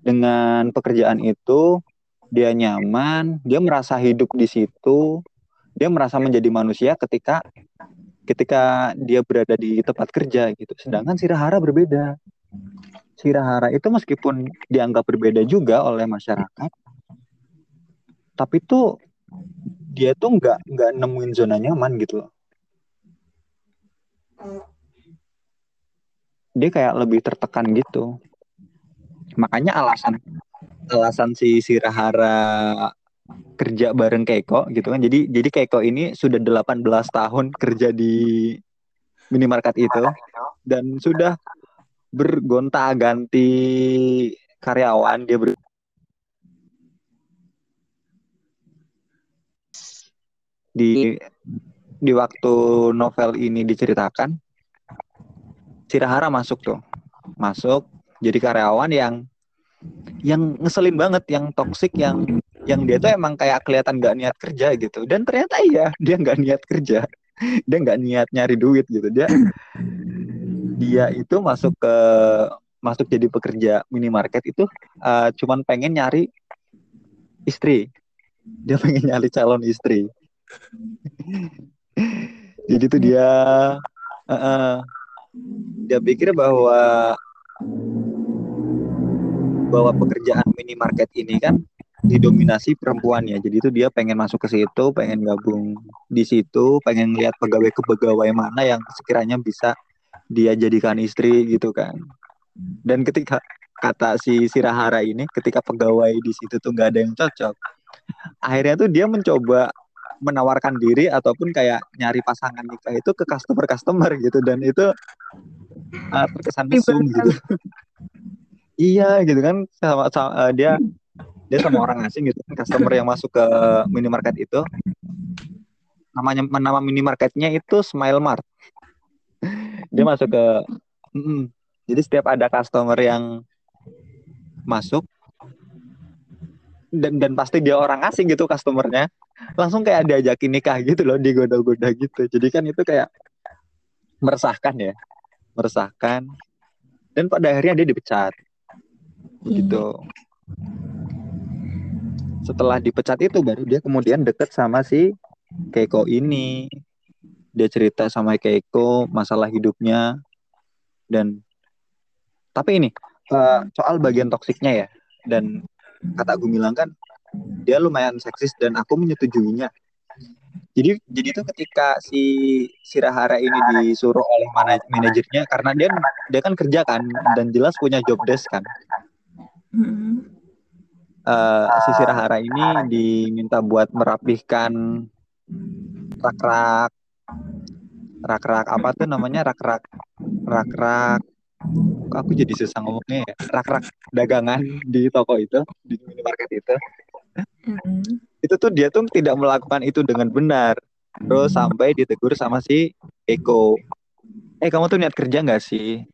dengan pekerjaan itu dia nyaman, dia merasa hidup di situ, dia merasa menjadi manusia ketika ketika dia berada di tempat kerja gitu. Sedangkan Sirahara berbeda. Sirahara itu meskipun dianggap berbeda juga oleh masyarakat, tapi tuh dia tuh nggak nggak nemuin zona nyaman gitu loh. Dia kayak lebih tertekan gitu. Makanya alasan alasan si Sirahara kerja bareng Keiko gitu kan. Jadi jadi Keiko ini sudah 18 tahun kerja di minimarket itu dan sudah bergonta-ganti karyawan dia ber di di waktu novel ini diceritakan Sirahara masuk tuh masuk jadi karyawan yang yang ngeselin banget yang toksik yang yang dia tuh emang kayak kelihatan gak niat kerja gitu. Dan ternyata iya dia nggak niat kerja. (laughs) Dia nggak niat nyari duit gitu. Dia dia itu masuk ke masuk jadi pekerja minimarket itu uh, cuman pengen nyari istri. Dia pengen nyari calon istri. (laughs) Jadi tuh dia uh, uh, dia pikir bahwa bahwa pekerjaan minimarket ini kan didominasi perempuan ya. Jadi itu dia pengen masuk ke situ, pengen gabung di situ, pengen lihat pegawai-pegawai mana yang sekiranya bisa dia jadikan istri gitu kan. Dan ketika kata si Sirahara ini, ketika pegawai di situ tuh nggak ada yang cocok, akhirnya tuh dia mencoba menawarkan diri ataupun kayak nyari pasangan nikah itu ke customer-customer gitu dan itu uh, terkesan mesum gitu. Iya gitu kan. Sama, sama uh, dia dia sama orang asing gitu customer yang masuk ke minimarket itu. Namanya nama minimarketnya itu Smile Mart. Dia masuk ke mm, jadi setiap ada customer yang masuk dan dan pasti dia orang asing gitu customernya langsung kayak diajakin nikah gitu loh digoda-goda gitu. Jadi kan itu kayak meresahkan ya meresahkan. Dan pada akhirnya dia dipecat begitu. Setelah dipecat itu baru dia kemudian deket sama si Keiko ini. Dia cerita sama Keiko masalah hidupnya. Dan tapi ini uh, soal bagian toksiknya ya. Dan kata aku bilang kan dia lumayan seksis dan aku menyetujuinya. Jadi jadi itu ketika si Sirahara ini disuruh oleh manajernya karena dia dia kan kerja kan dan jelas punya job desk kan hmm uh, si Sirahara ini diminta buat merapihkan rak-rak. Rak-rak apa tuh namanya? Rak-rak rak-rak. Aku jadi susah ngomongnya ya? Rak-rak dagangan di toko itu di minimarket itu. Mm. itu tuh dia tuh tidak melakukan itu dengan benar. Terus sampai ditegur sama si Eko. Eh kamu tuh niat kerja nggak sih?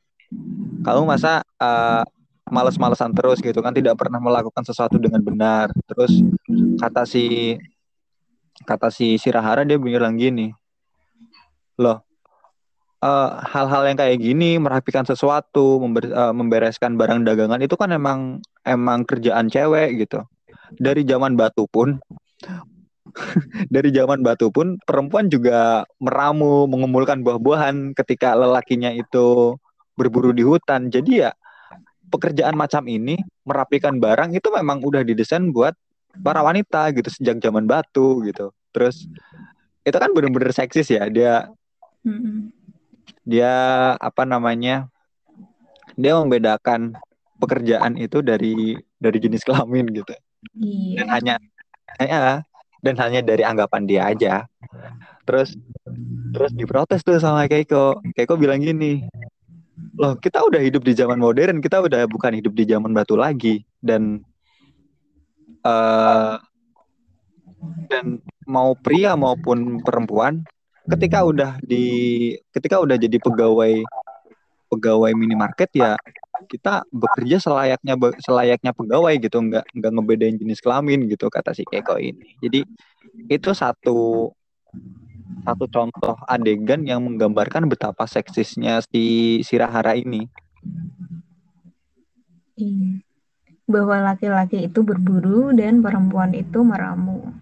Kamu masa uh, males-malesan terus gitu kan tidak pernah melakukan sesuatu dengan benar. Terus kata si kata si Sirahara dia bilang gini loh eh, hal-hal yang kayak gini merapikan sesuatu member, uh, membereskan barang dagangan itu kan emang emang kerjaan cewek gitu. Dari zaman batu pun (laughs) dari zaman batu pun perempuan juga meramu mengumpulkan buah-buahan ketika lelakinya itu berburu di hutan. Jadi ya pekerjaan macam ini merapikan barang itu memang udah didesain buat para wanita gitu sejak zaman batu gitu. Terus itu kan bener-bener seksis ya dia dia apa namanya dia membedakan pekerjaan itu dari dari jenis kelamin gitu. Iya. dan hanya ya dan hanya dari anggapan dia aja. Terus terus diprotes tuh sama Keiko. Keiko bilang gini loh kita udah hidup di zaman modern kita udah bukan hidup di zaman batu lagi. Dan uh, dan mau pria maupun perempuan ketika udah di ketika udah jadi pegawai pegawai minimarket ya kita bekerja selayaknya selayaknya pegawai gitu. Nggak nggak ngebedain jenis kelamin gitu kata si Keko ini. Jadi itu satu satu contoh adegan yang menggambarkan betapa seksisnya si Sirahara ini iya. bahwa laki-laki itu berburu dan perempuan itu meramu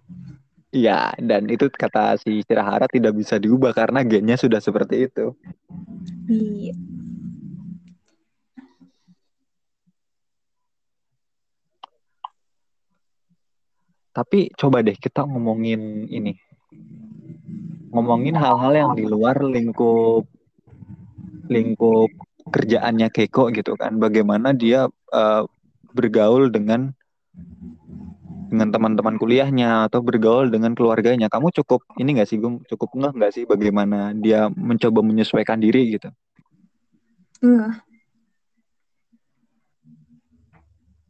Iya, dan itu kata si Sirahara tidak bisa diubah karena gennya sudah seperti itu. Iya. Tapi coba deh kita ngomongin ini. Ngomongin hal-hal yang di luar lingkup lingkup kerjaannya Keiko gitu kan. Bagaimana dia uh, bergaul dengan dengan teman-teman kuliahnya atau bergaul dengan keluarganya. Kamu cukup ini nggak sih Gum cukup nggak nggak sih bagaimana dia mencoba menyesuaikan diri gitu? Enggak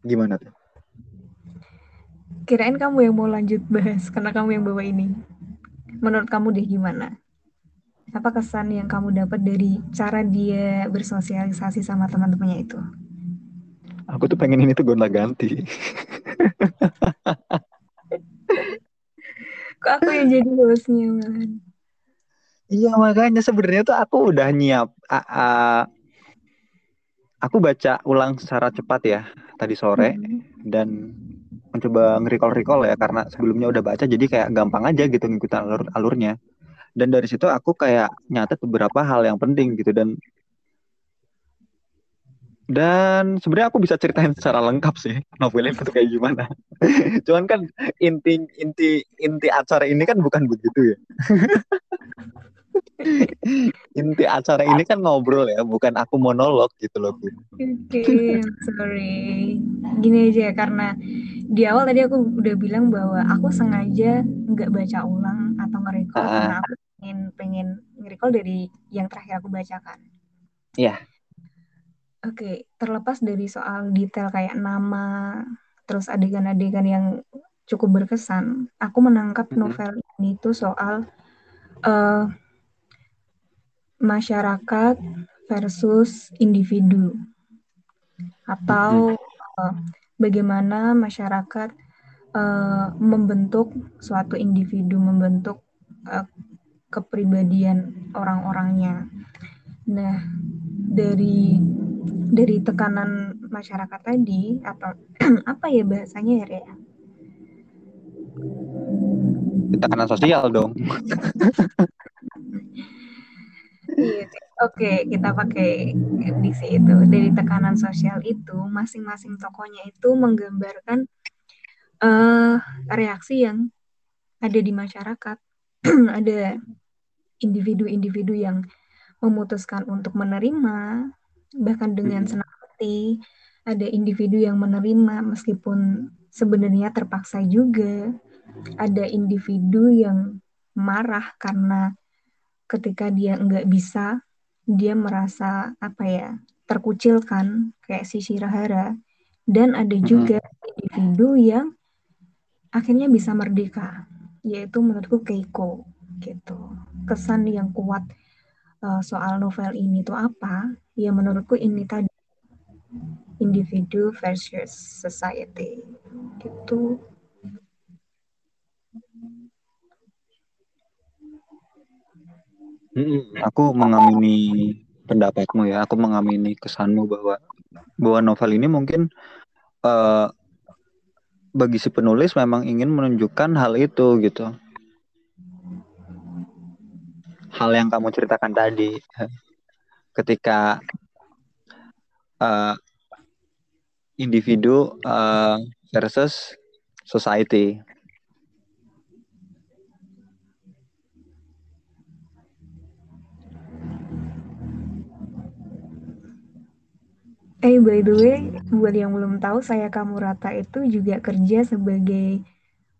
gimana tuh? Kirain kamu yang mau lanjut bahas karena kamu yang bawa ini menurut kamu deh gimana apa kesan yang kamu dapat dari cara dia bersosialisasi sama teman-temannya itu aku tuh pengen ini tuh gonta ganti (laughs) Kok aku yang jadi hostnya man? Iya makanya sebenarnya tuh aku udah nyiap. A -a aku baca ulang secara cepat ya tadi sore hmm. dan mencoba nge-recall-recall ya karena sebelumnya udah baca jadi kayak gampang aja gitu ngikutin alur alurnya. Dan dari situ aku kayak nyatet beberapa hal yang penting gitu dan dan sebenarnya aku bisa ceritain secara lengkap sih novelnya itu kayak gimana. (laughs) Cuman kan inti inti inti acara ini kan bukan begitu ya. (laughs) (laughs) inti acara ini kan ngobrol ya, bukan aku monolog gitu loh. Oke, okay, sorry. Gini aja ya, karena di awal tadi aku udah bilang bahwa aku sengaja nggak baca ulang atau nge-recall uh, karena aku pengen pengen nge-recall dari yang terakhir aku bacakan. Iya. Yeah Oke, terlepas dari soal detail kayak nama, terus adegan-adegan yang cukup berkesan, aku menangkap novel ini tuh soal uh, masyarakat versus individu, atau uh, bagaimana masyarakat uh, membentuk suatu individu, membentuk uh, kepribadian orang-orangnya. Nah, dari dari tekanan masyarakat tadi atau (clears throat) apa ya bahasanya ya Rea? Tekanan sosial dong. (laughs) Iya, oke kita pakai diksi itu. Dari tekanan sosial itu masing-masing tokonya itu menggambarkan uh, reaksi yang ada di masyarakat. (clears throat) Ada individu-individu yang memutuskan untuk menerima bahkan dengan senang hati. Ada individu yang menerima meskipun sebenarnya terpaksa juga. Ada individu yang marah karena ketika dia nggak bisa dia merasa apa ya terkucilkan kayak si Shirahara dan ada juga individu yang akhirnya bisa merdeka yaitu menurutku Keiko gitu kesan yang kuat uh, soal novel ini tuh apa? Ya menurutku ini tadi individu versus society gitu. Aku mengamini pendapatmu ya. Aku mengamini kesanmu bahwa bahwa novel ini mungkin uh, bagi si penulis memang ingin menunjukkan hal itu gitu. Hal yang kamu ceritakan tadi ketika uh, individu uh, versus society. Eh, by the way, buat yang belum tahu, saya kamu rata itu juga kerja sebagai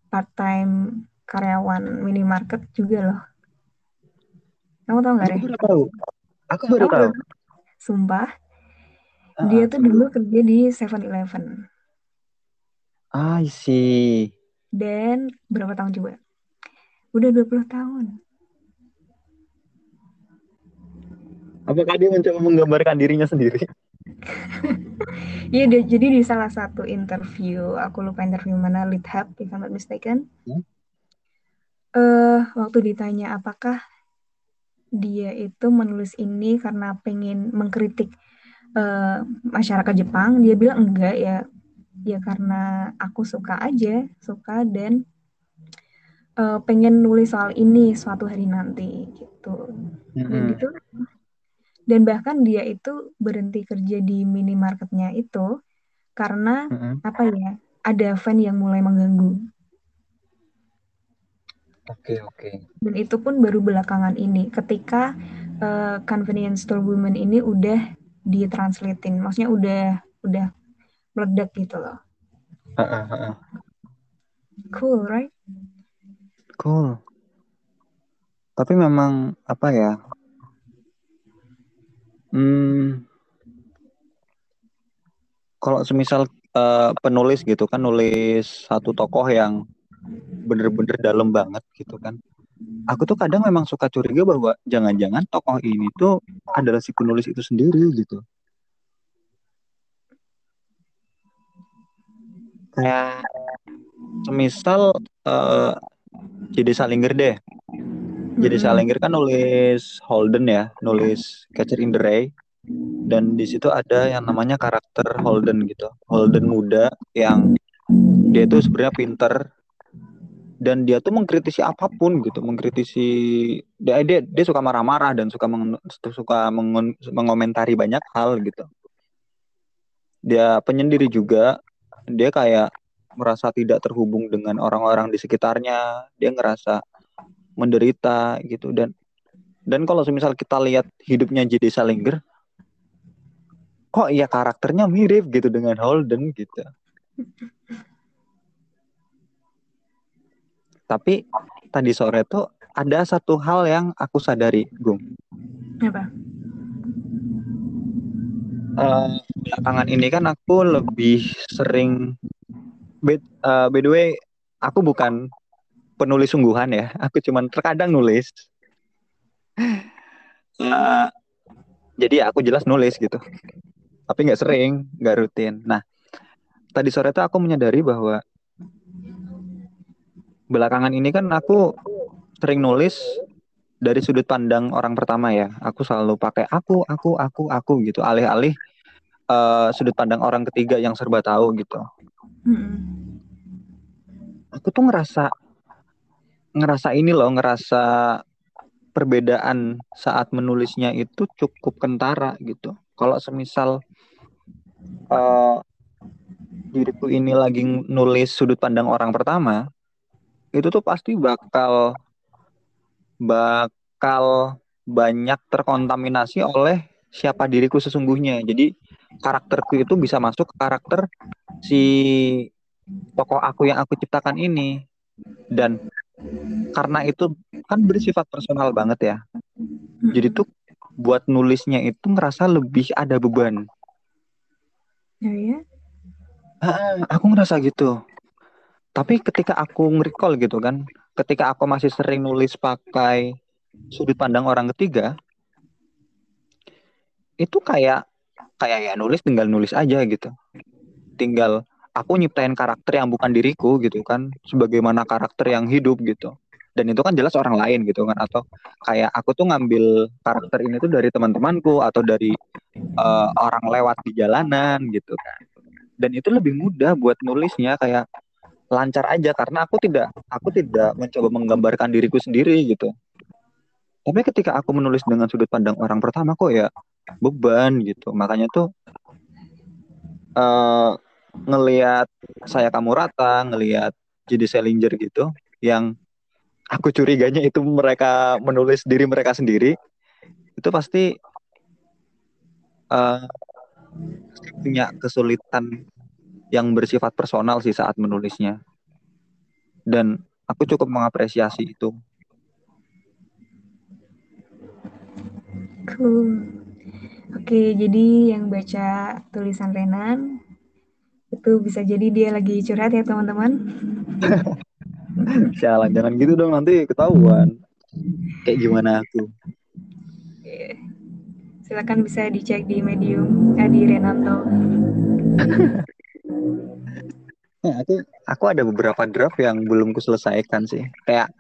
part-time karyawan minimarket juga loh. Kamu tahu nggak, Aku baru tahu. Aku baru tahu. Sumpah. Uh, dia tuh dulu kerja di 7-Eleven. I see. Dan berapa tahun coba? Udah 20 tahun. Apakah dia mencoba menggambarkan dirinya sendiri? Iya, jadi di salah satu interview, aku lupa interview mana, Lead Hub, if I'm not mistaken. Hmm? Uh, waktu ditanya apakah dia itu menulis ini karena pengen mengkritik uh, masyarakat Jepang, dia bilang enggak ya, ya karena aku suka aja, suka dan uh, pengen nulis soal ini suatu hari nanti gitu. Mm -hmm. Dan itu dan bahkan dia itu berhenti kerja di minimarketnya itu karena mm -hmm. apa ya ada fan yang mulai mengganggu. Oke okay, oke. Okay. Dan itu pun baru belakangan ini ketika uh, convenience store woman ini udah ditranslatein, maksudnya udah udah meledak gitu loh. Uh, uh, uh. Cool, right? Cool. Tapi memang apa ya? Hmm, kalau semisal uh, penulis gitu kan nulis satu tokoh yang bener-bener dalam banget gitu kan. Aku tuh kadang memang suka curiga bahwa jangan-jangan tokoh ini tuh adalah si penulis itu sendiri gitu. Kayak semisal uh, jadi Salinger deh jadi Salinger kan nulis Holden ya, nulis Catcher in the Rye. Dan di situ ada yang namanya karakter Holden gitu. Holden muda yang dia itu sebenarnya pinter dan dia tuh mengkritisi apa pun gitu, mengkritisi dia dia, dia suka marah-marah dan suka meng, suka meng, mengomentari banyak hal gitu. Dia penyendiri juga, dia kayak merasa tidak terhubung dengan orang-orang di sekitarnya, dia ngerasa menderita gitu. Dan dan kalau semisal kita lihat hidupnya J.D. Salinger kok ya karakternya mirip gitu dengan Holden gitu. Tapi tadi sore tuh ada satu hal yang aku sadari Gung. Apa? Uh, belakangan ini kan aku lebih sering by, uh, by the way aku bukan penulis sungguhan ya. Aku cuman terkadang nulis. Uh, jadi aku jelas nulis gitu. Tapi nggak sering, nggak rutin. Nah, tadi sore itu aku menyadari bahwa belakangan ini kan aku sering nulis dari sudut pandang orang pertama ya. Aku selalu pakai aku, aku, aku, aku gitu. Alih-alih uh, sudut pandang orang ketiga yang serba tahu gitu. Hmm. Aku tuh ngerasa ngerasa ini loh, ngerasa perbedaan saat menulisnya itu cukup kentara gitu. Kalau semisal uh, diriku ini lagi nulis sudut pandang orang pertama, itu tuh pasti bakal bakal banyak terkontaminasi oleh siapa diriku sesungguhnya. Jadi karakterku itu bisa masuk ke karakter si tokoh aku yang aku ciptakan ini dan karena itu kan bersifat personal banget ya. Jadi tuh buat nulisnya itu ngerasa lebih ada beban. Ya ya. Ah, aku ngerasa gitu. Tapi ketika aku nge-recall gitu kan, ketika aku masih sering nulis pakai sudut pandang orang ketiga, itu kayak kayak ya nulis tinggal nulis aja gitu. Tinggal aku nyiptain karakter yang bukan diriku gitu kan sebagaimana karakter yang hidup gitu. Dan itu kan jelas orang lain gitu kan atau kayak aku tuh ngambil karakter ini tuh dari teman-temanku atau dari uh, orang lewat di jalanan gitu kan. Dan itu lebih mudah buat nulisnya kayak lancar aja karena aku tidak aku tidak mencoba menggambarkan diriku sendiri gitu. Tapi ketika aku menulis dengan sudut pandang orang pertama kok ya beban gitu. Makanya tuh uh, ngelihat saya kamu rata ngelihat jadi Salinger gitu yang aku curiganya itu mereka menulis diri mereka sendiri itu pasti uh, punya kesulitan yang bersifat personal sih saat menulisnya. Dan aku cukup mengapresiasi itu. Cool. Oke jadi yang baca tulisan Renan itu bisa jadi dia lagi curhat ya teman-teman (laughs) Sialan, jangan gitu dong nanti ketahuan. Kayak gimana aku. Silakan bisa dicek di medium eh, di Renato. nah, (laughs) aku aku ada beberapa draft yang belum kuselesaikan sih. Kayak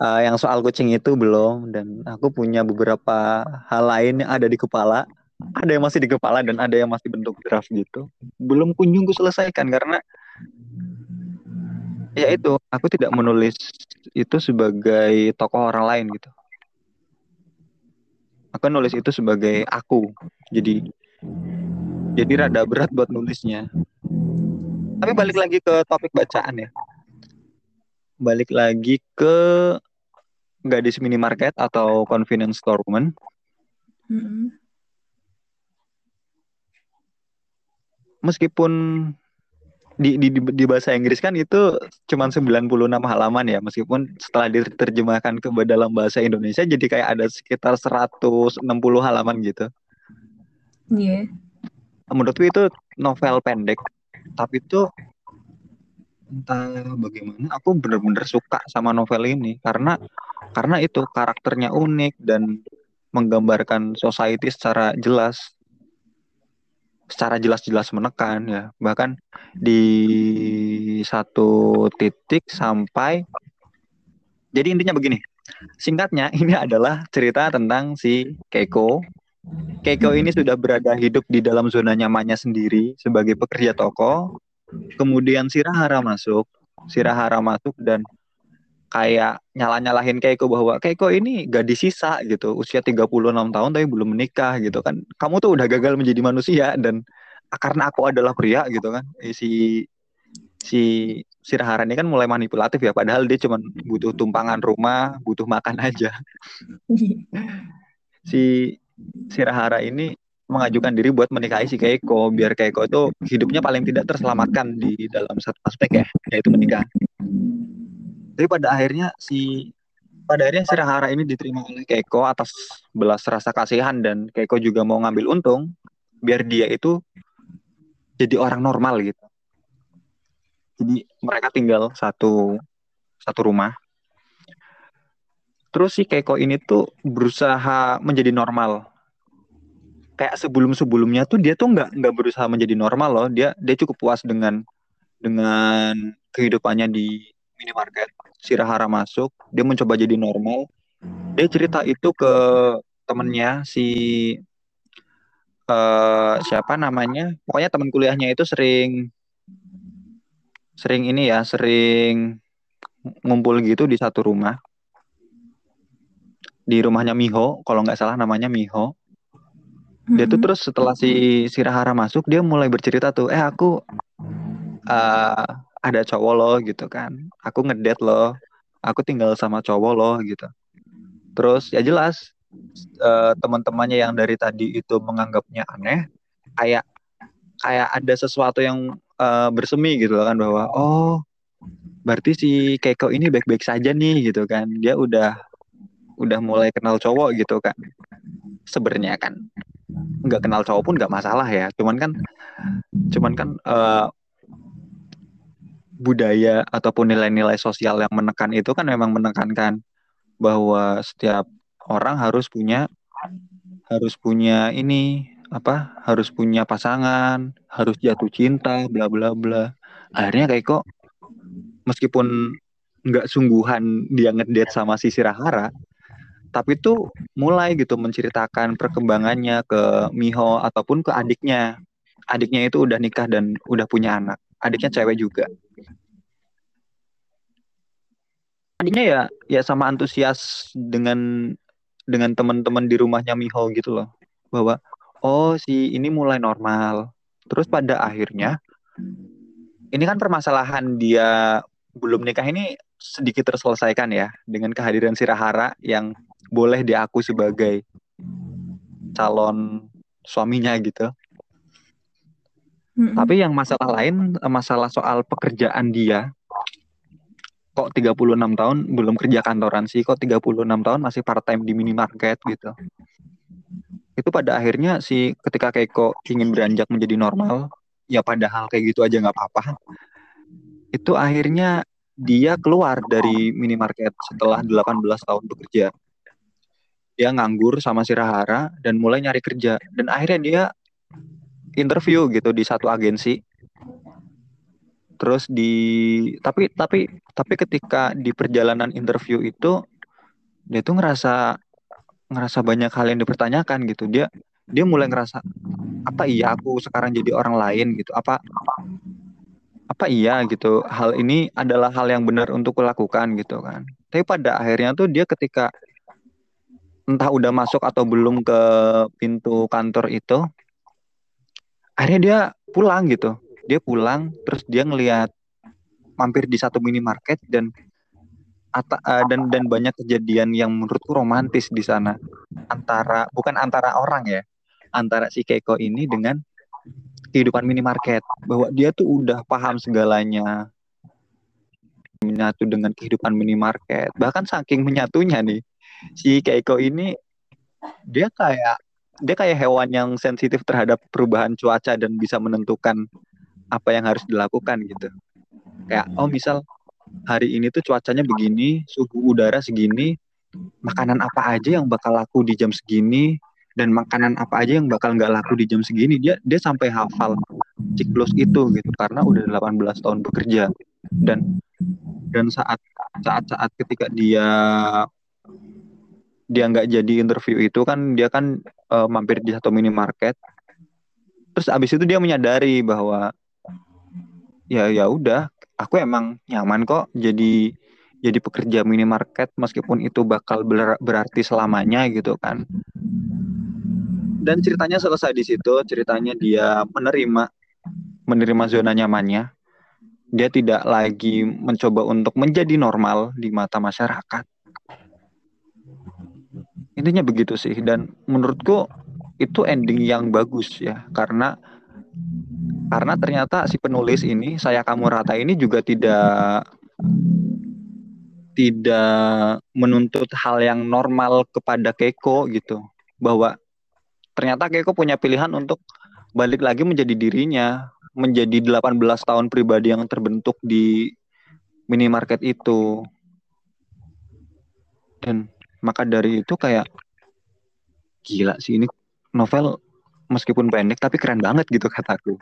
uh, yang soal kucing itu belum dan aku punya beberapa hal lain yang ada di kepala. Ada yang masih di kepala dan ada yang masih bentuk draft gitu. Belum kunjung kuselesaikan karena ya itu aku tidak menulis itu sebagai tokoh orang lain gitu. Aku nulis itu sebagai aku. Jadi jadi rada berat buat nulisnya. Tapi balik lagi ke topik bacaan ya. Balik lagi ke gadis minimarket atau convenience store woman. Mm -hmm. Meskipun di, di di bahasa Inggris kan itu cuma 96 halaman ya meskipun setelah diterjemahkan ke dalam bahasa Indonesia jadi kayak ada sekitar 160 halaman gitu. Iya. Yeah. Menurutku itu novel pendek tapi itu entah bagaimana aku bener-bener suka sama novel ini karena karena itu karakternya unik dan menggambarkan society secara jelas secara jelas-jelas menekan ya. Bahkan di satu titik sampai jadi intinya begini singkatnya (laughs) ini adalah cerita tentang si Keiko. Keiko ini sudah berada hidup di dalam zona nyamannya sendiri sebagai pekerja toko. Kemudian Sirahara masuk Sirahara masuk dan kayak nyala-nyalahin Keiko bahwa Keiko ini gadis sisa gitu, usia 36 tahun tapi belum menikah gitu kan. Kamu tuh udah gagal menjadi manusia dan karena aku adalah pria gitu kan. Eh, si si Sirahara ini kan mulai manipulatif ya padahal dia cuma butuh tumpangan rumah, butuh makan aja. (laughs) si Sirahara ini mengajukan diri buat menikahi si Keiko biar Keiko itu hidupnya paling tidak terselamatkan di dalam satu aspek ya yaitu menikah tapi pada akhirnya si pada akhirnya si Rahara ini diterima oleh Keiko atas belas rasa kasihan dan Keiko juga mau ngambil untung biar dia itu jadi orang normal gitu. Jadi mereka tinggal satu satu rumah. Terus si Keiko ini tuh berusaha menjadi normal. Kayak sebelum-sebelumnya tuh dia tuh nggak nggak berusaha menjadi normal loh. Dia dia cukup puas dengan dengan kehidupannya di minimarket Sirahara masuk, dia mencoba jadi normal. Dia cerita itu ke temennya si uh, siapa namanya? Pokoknya teman kuliahnya itu sering sering ini ya, sering ngumpul gitu di satu rumah. Di rumahnya Miho, kalau nggak salah namanya Miho. Dia tuh hmm. terus setelah si Sirahara masuk, dia mulai bercerita tuh, eh aku uh, ada cowok lo gitu kan. Aku ngedet lo aku tinggal sama cowok lo gitu. Terus ya jelas uh, teman-temannya yang dari tadi itu menganggapnya aneh kayak kayak ada sesuatu yang uh, bersemi gitu kan bahwa oh berarti si Keiko ini baik-baik saja nih gitu kan. Dia udah udah mulai kenal cowok gitu kan. Sebenarnya kan nggak kenal cowok pun nggak masalah ya. Cuman kan cuman kan uh, budaya ataupun nilai-nilai sosial yang menekan itu kan memang menekankan bahwa setiap orang harus punya harus punya ini apa harus punya pasangan harus jatuh cinta bla bla bla. Akhirnya kayak kok meskipun nggak sungguhan dia ngedate sama si Sirahara tapi tuh mulai gitu menceritakan perkembangannya ke Miho ataupun ke adiknya. Adiknya itu udah nikah dan udah punya anak adiknya cewek juga. Adiknya ya ya sama antusias dengan dengan teman-teman di rumahnya Miho gitu loh. Bahwa oh si ini mulai normal. Terus pada akhirnya ini kan permasalahan dia belum nikah ini sedikit terselesaikan ya dengan kehadiran Sirahara yang boleh diaku sebagai calon suaminya gitu. Mm -hmm. Tapi yang masalah lain masalah soal pekerjaan dia kok 36 tahun belum kerja kantoran sih kok 36 tahun masih part time di minimarket gitu. Itu pada akhirnya si ketika Keiko ingin beranjak menjadi normal ya padahal kayak gitu aja nggak apa-apa. Itu akhirnya dia keluar dari minimarket setelah 18 tahun bekerja. Dia nganggur sama si Rahara dan mulai nyari kerja. Dan akhirnya dia interview gitu di satu agensi. Terus di tapi tapi tapi ketika di perjalanan interview itu dia tuh ngerasa ngerasa banyak hal yang dipertanyakan gitu. Dia dia mulai ngerasa apa iya aku sekarang jadi orang lain gitu? Apa apa iya gitu? Hal ini adalah hal yang benar untuk kulakukan gitu kan. Tapi pada akhirnya tuh dia ketika entah udah masuk atau belum ke pintu kantor itu akhirnya dia pulang gitu. Dia pulang terus dia ngelihat mampir di satu minimarket dan ata, uh, dan dan banyak kejadian yang menurutku romantis di sana. Antara bukan antara orang ya antara si Keiko ini dengan kehidupan minimarket. Bahwa dia tuh udah paham segalanya menyatu dengan kehidupan minimarket. Bahkan saking menyatunya nih si Keiko ini dia kayak dia kayak hewan yang sensitif terhadap perubahan cuaca dan bisa menentukan apa yang harus dilakukan gitu. Kayak oh misal hari ini tuh cuacanya begini suhu udara segini makanan apa aja yang bakal laku di jam segini dan makanan apa aja yang bakal nggak laku di jam segini dia dia sampai hafal siklus itu gitu karena udah 18 tahun bekerja. Dan dan saat saat saat ketika dia dia nggak jadi interview itu kan dia kan uh, mampir di satu minimarket. Terus abis itu dia menyadari bahwa ya ya udah aku emang nyaman kok jadi jadi pekerja minimarket meskipun itu bakal ber, berarti selamanya gitu kan. Dan ceritanya selesai di situ ceritanya dia menerima menerima zona nyamannya. Dia tidak lagi mencoba untuk menjadi normal di mata masyarakat intinya begitu sih. Dan menurutku itu ending yang bagus ya. Karena karena ternyata si penulis ini saya kamu rata ini juga tidak tidak menuntut hal yang normal kepada Keiko gitu. Bahwa ternyata Keiko punya pilihan untuk balik lagi menjadi dirinya menjadi 18 tahun pribadi yang terbentuk di minimarket itu. Dan maka dari itu kayak gila sih ini novel meskipun pendek tapi keren banget gitu kataku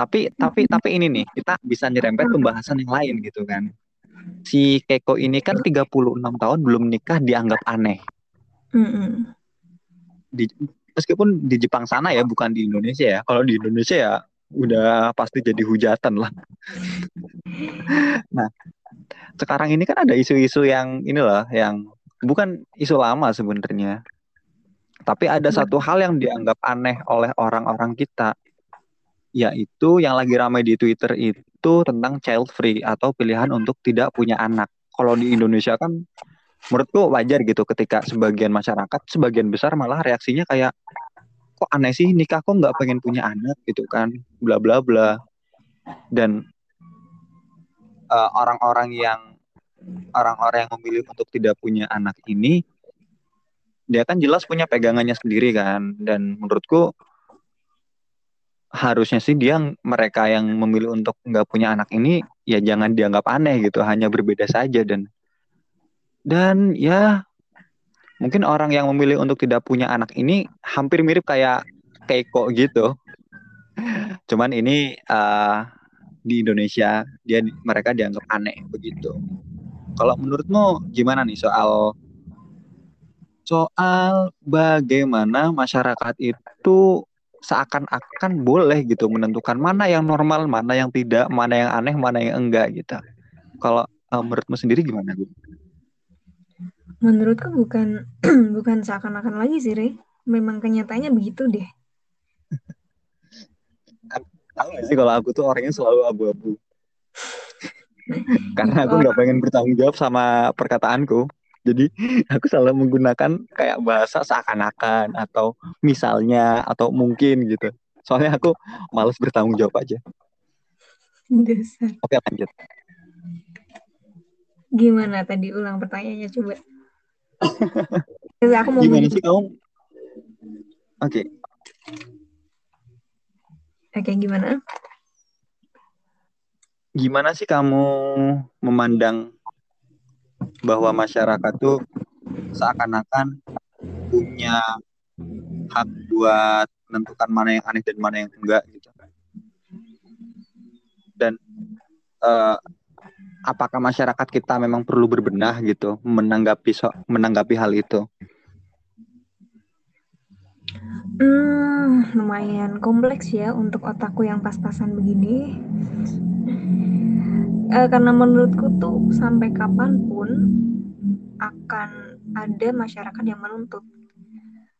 tapi tapi tapi ini nih kita bisa nyerempet pembahasan yang lain gitu kan. Si Keiko ini kan 36 tahun belum nikah dianggap aneh. Di, meskipun di Jepang sana ya bukan di Indonesia ya. Kalau di Indonesia ya udah pasti jadi hujatan lah. Nah sekarang ini kan ada isu-isu yang inilah yang bukan isu lama sebenarnya. Tapi ada satu hal yang dianggap aneh oleh orang-orang kita yaitu yang lagi ramai di Twitter itu tentang child free atau pilihan untuk tidak punya anak. Kalau di Indonesia kan menurutku wajar gitu ketika sebagian masyarakat, sebagian besar malah reaksinya kayak kok aneh sih nikah kok nggak pengen punya anak gitu kan, bla bla bla. Dan uh, orang-orang yang orang-orang yang memilih untuk tidak punya anak ini dia kan jelas punya pegangannya sendiri kan dan menurutku harusnya sih dia mereka yang memilih untuk nggak punya anak ini ya jangan dianggap aneh gitu hanya berbeda saja dan dan ya mungkin orang yang memilih untuk tidak punya anak ini hampir mirip kayak Keiko gitu (laughs) Cuman ini uh, di Indonesia dia mereka dianggap aneh begitu. Kalau menurutmu gimana nih soal soal bagaimana masyarakat itu seakan-akan boleh gitu menentukan mana yang normal, mana yang tidak, mana yang aneh, mana yang enggak gitu. Kalau uh, menurutmu sendiri gimana, Bu? Menurutku bukan (clears throat) bukan seakan-akan lagi sih, Re. Memang kenyataannya begitu deh. Tahu gak sih kalau aku tuh orangnya selalu abu-abu. (laughs) Karena aku nggak pengen bertanggung jawab sama perkataanku. Jadi (laughs) aku selalu menggunakan kayak bahasa seakan-akan atau misalnya atau mungkin gitu. Soalnya aku males bertanggung jawab aja. Dasar. Oke lanjut. Gimana tadi ulang pertanyaannya coba? Aku mau Gimana sih kamu? Oke. Okay. Oke, gimana? Gimana sih kamu memandang bahwa masyarakat tuh seakan-akan punya hak buat menentukan mana yang aneh dan mana yang enggak gitu. Dan uh, apakah masyarakat kita memang perlu berbenah gitu menanggapi so menanggapi hal itu? Hmm, lumayan kompleks ya untuk otakku yang pas-pasan begini. Uh, karena menurutku tuh sampai kapan pun akan ada masyarakat yang menuntut.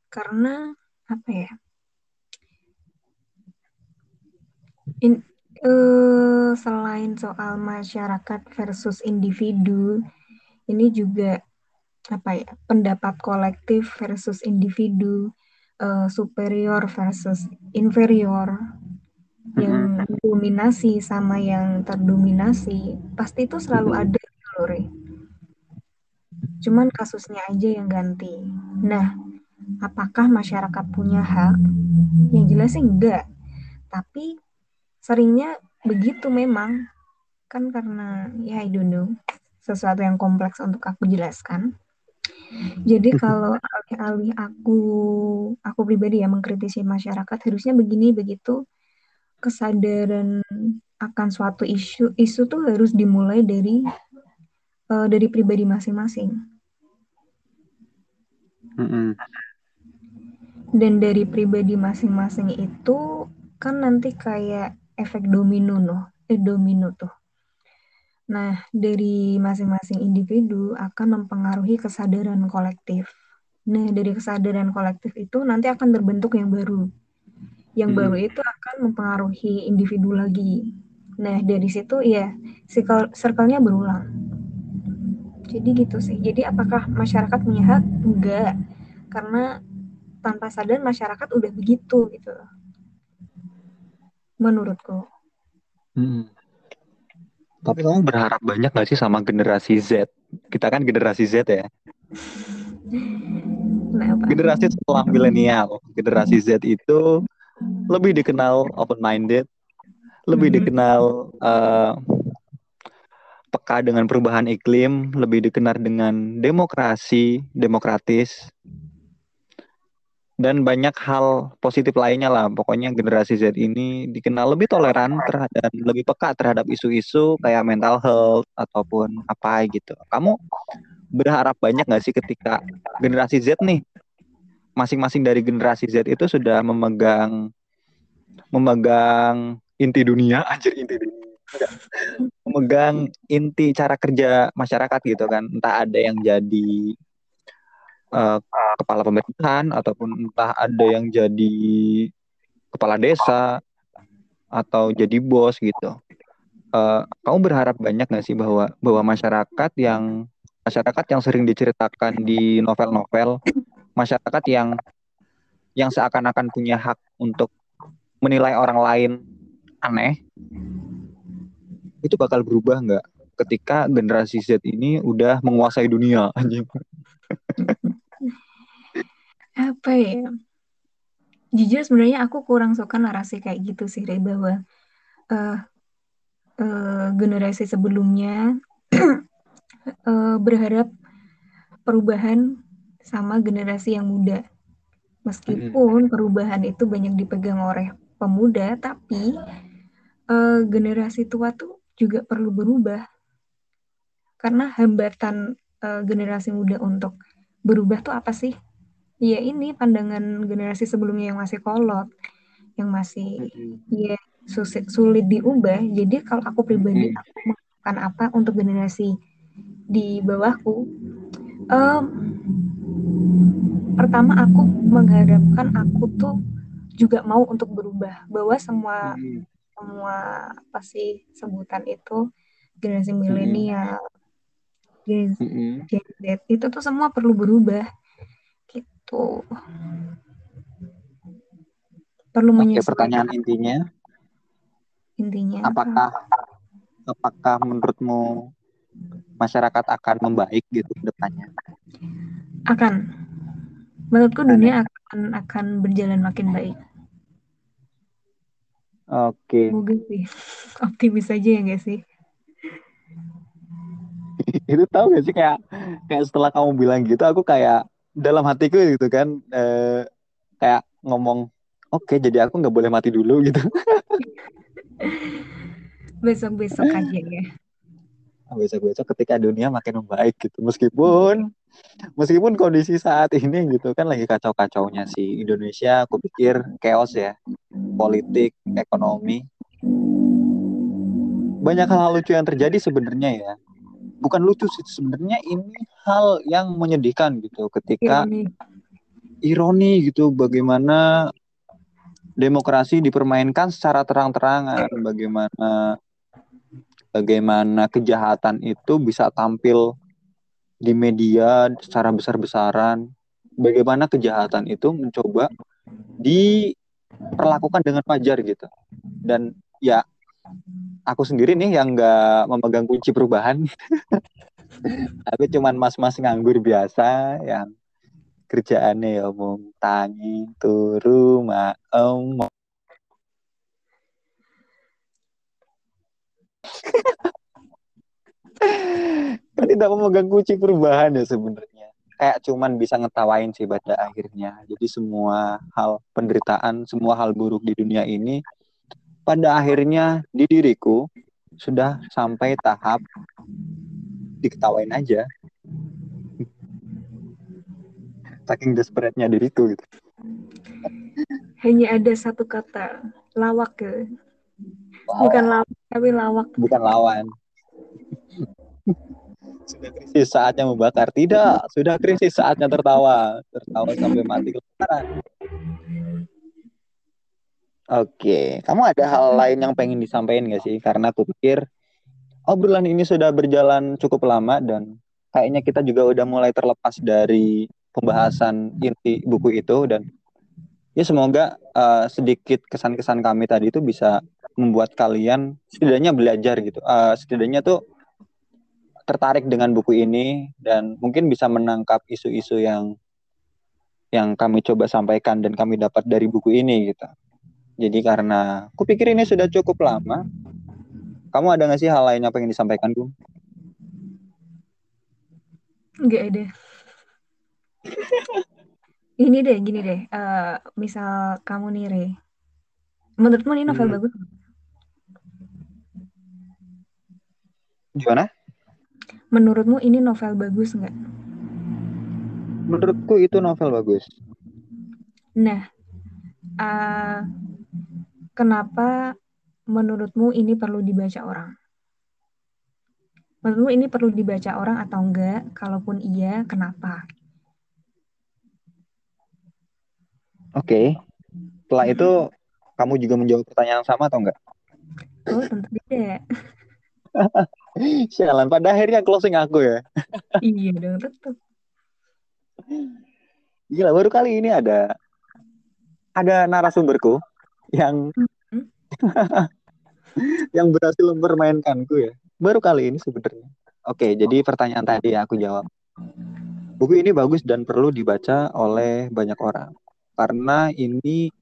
Karena apa ya? In, uh, selain soal masyarakat versus individu, ini juga apa ya pendapat kolektif versus individu, uh, superior versus inferior, yang dominasi sama yang terdominasi, pasti itu selalu ada gitu loh, Cuman kasusnya aja yang ganti. Nah, apakah masyarakat punya hak? Yang jelas sih enggak. Tapi seringnya begitu memang. Kan karena ya I don't know sesuatu yang kompleks untuk aku jelaskan. Jadi (laughs) kalau alih-alih aku aku pribadi ya mengkritisi masyarakat harusnya begini begitu kesadaran akan suatu isu isu tuh harus dimulai dari uh, dari pribadi masing-masing. Dan dari pribadi masing-masing itu kan nanti kayak efek domino noh, eh domino tuh. Nah, dari masing-masing individu akan mempengaruhi kesadaran kolektif. Nah, dari kesadaran kolektif itu nanti akan terbentuk yang baru. Yang hmm. baru itu akan mempengaruhi individu lagi. Nah, dari situ ya circle circle-nya berulang. Jadi gitu sih. Jadi apakah masyarakat punya hak? Enggak. Karena tanpa sadar masyarakat udah begitu gitu menurutku. Hmm. Tapi kamu berharap banyak gak sih sama generasi Z? Kita kan generasi Z ya. Kenapa? Generasi setelah milenial, generasi Z itu lebih dikenal open minded, lebih hmm. dikenal uh, peka dengan perubahan iklim, lebih dikenal dengan demokrasi, demokratis, dan banyak hal positif lainnya lah. Pokoknya generasi Z ini dikenal lebih toleran terhadap lebih peka terhadap isu-isu kayak mental health ataupun apa gitu. Kamu berharap banyak nggak sih ketika generasi Z nih masing-masing dari generasi Z itu sudah memegang memegang inti dunia, (laughs) anjir inti dunia. memegang inti cara kerja masyarakat gitu kan. Entah ada yang jadi uh, kepala pemerintahan ataupun entah ada yang jadi kepala desa atau jadi bos gitu. Uh, kamu berharap banyak nggak sih bahwa bahwa masyarakat yang masyarakat yang sering diceritakan di novel-novel, masyarakat yang yang seakan-akan punya hak untuk menilai orang lain aneh, itu bakal berubah nggak ketika generasi Z ini udah menguasai dunia anjing apa ya jujur sebenarnya aku kurang suka narasi kayak gitu sih Ray bahwa uh, uh, generasi sebelumnya uh, (clears throat) berharap perubahan sama generasi yang muda meskipun perubahan itu banyak dipegang oleh pemuda, tapi uh, generasi tua tuh juga perlu berubah. Karena hambatan uh, generasi muda untuk berubah tuh apa sih? Ya ini pandangan generasi sebelumnya yang masih kolot, yang masih mm-hmm. ya sulit, sulit diubah. Jadi kalau aku pribadi mm-hmm. aku melakukan apa untuk generasi di bawahku? Um, pertama aku mengharapkan aku tuh juga mau untuk berubah bahwa semua mm-hmm. semua apa sih sebutan itu generasi milenial mm-hmm. Gen Z itu tuh semua perlu berubah gitu perlu Oke, pertanyaan intinya intinya apakah apa? apakah menurutmu masyarakat akan membaik gitu ke depannya akan menurutku dunia akan akan berjalan makin baik Oke. Semoga sih. (laughs) Optimis aja ya gak sih? (laughs) itu tahu gak sih kayak kayak setelah kamu bilang gitu aku kayak dalam hatiku gitu kan eh, kayak ngomong oke okay, jadi aku nggak boleh mati dulu gitu. (laughs) Besok besok aja ya. Besok besok ketika dunia makin membaik gitu. Meskipun meskipun kondisi saat ini gitu kan lagi kacau kacaunya sih. Indonesia aku pikir chaos ya. Politik ekonomi. Banyak hal-hal lucu yang terjadi sebenarnya ya bukan lucu sih sebenarnya ini hal yang menyedihkan gitu ketika ironi, ironi gitu bagaimana demokrasi dipermainkan secara terang-terangan bagaimana bagaimana kejahatan itu bisa tampil di media secara besar-besaran bagaimana kejahatan itu mencoba diperlakukan dengan wajar gitu. Dan ya aku sendiri nih yang nggak memegang kunci perubahan. (laughs) aku cuman mas-mas nganggur biasa yang kerjaannya ya omong tangi turu maem (laughs) kan tidak memegang kunci perubahan ya sebenarnya. Kayak cuman bisa ngetawain sih pada akhirnya. Jadi semua hal penderitaan semua hal buruk di dunia ini pada akhirnya di diriku sudah sampai tahap diketawain aja. Saking desperate-nya diriku gitu. Hanya ada satu kata, lawak ke. Bukan lawak, tapi lawak. Bukan lawan. sudah krisis saatnya membakar. Tidak, sudah krisis saatnya tertawa. Tertawa sampai mati kelaparan. Oke, kamu ada hal lain yang pengen disampaikan gak sih? Karena aku pikir obrolan ini sudah berjalan cukup lama dan kayaknya kita juga udah mulai terlepas dari pembahasan inti buku itu dan ya semoga uh, sedikit kesan-kesan kami tadi itu bisa membuat kalian setidaknya belajar gitu. Uh, setidaknya tuh tertarik dengan buku ini dan mungkin bisa menangkap isu-isu yang yang kami coba sampaikan dan kami dapat dari buku ini gitu. Jadi karena aku pikir ini sudah cukup lama. Kamu ada nggak sih hal lain yang pengen disampaikan, Gung? Nggak ada. ini deh, gini deh. Uh, misal kamu nih, Re. Menurutmu ini novel hmm. bagus? Gimana? Menurutmu ini novel bagus nggak? Menurutku itu novel bagus. Nah, uh, kenapa menurutmu ini perlu dibaca orang? Menurutmu ini perlu dibaca orang atau enggak? Kalaupun iya, kenapa? Oke. Okay. Setelah itu kamu juga menjawab pertanyaan yang sama atau enggak? Oh, tentu tidak. (laughs) Sialan, pada akhirnya closing aku ya. (laughs) iya dong, tetap. Gila, baru kali ini ada ada narasumberku yang hmm. (laughs) yang berhasil mempermainkanku ya. Baru kali ini sebenarnya. Oke, jadi pertanyaan tadi ya aku jawab. Buku ini bagus dan perlu dibaca oleh banyak orang karena ini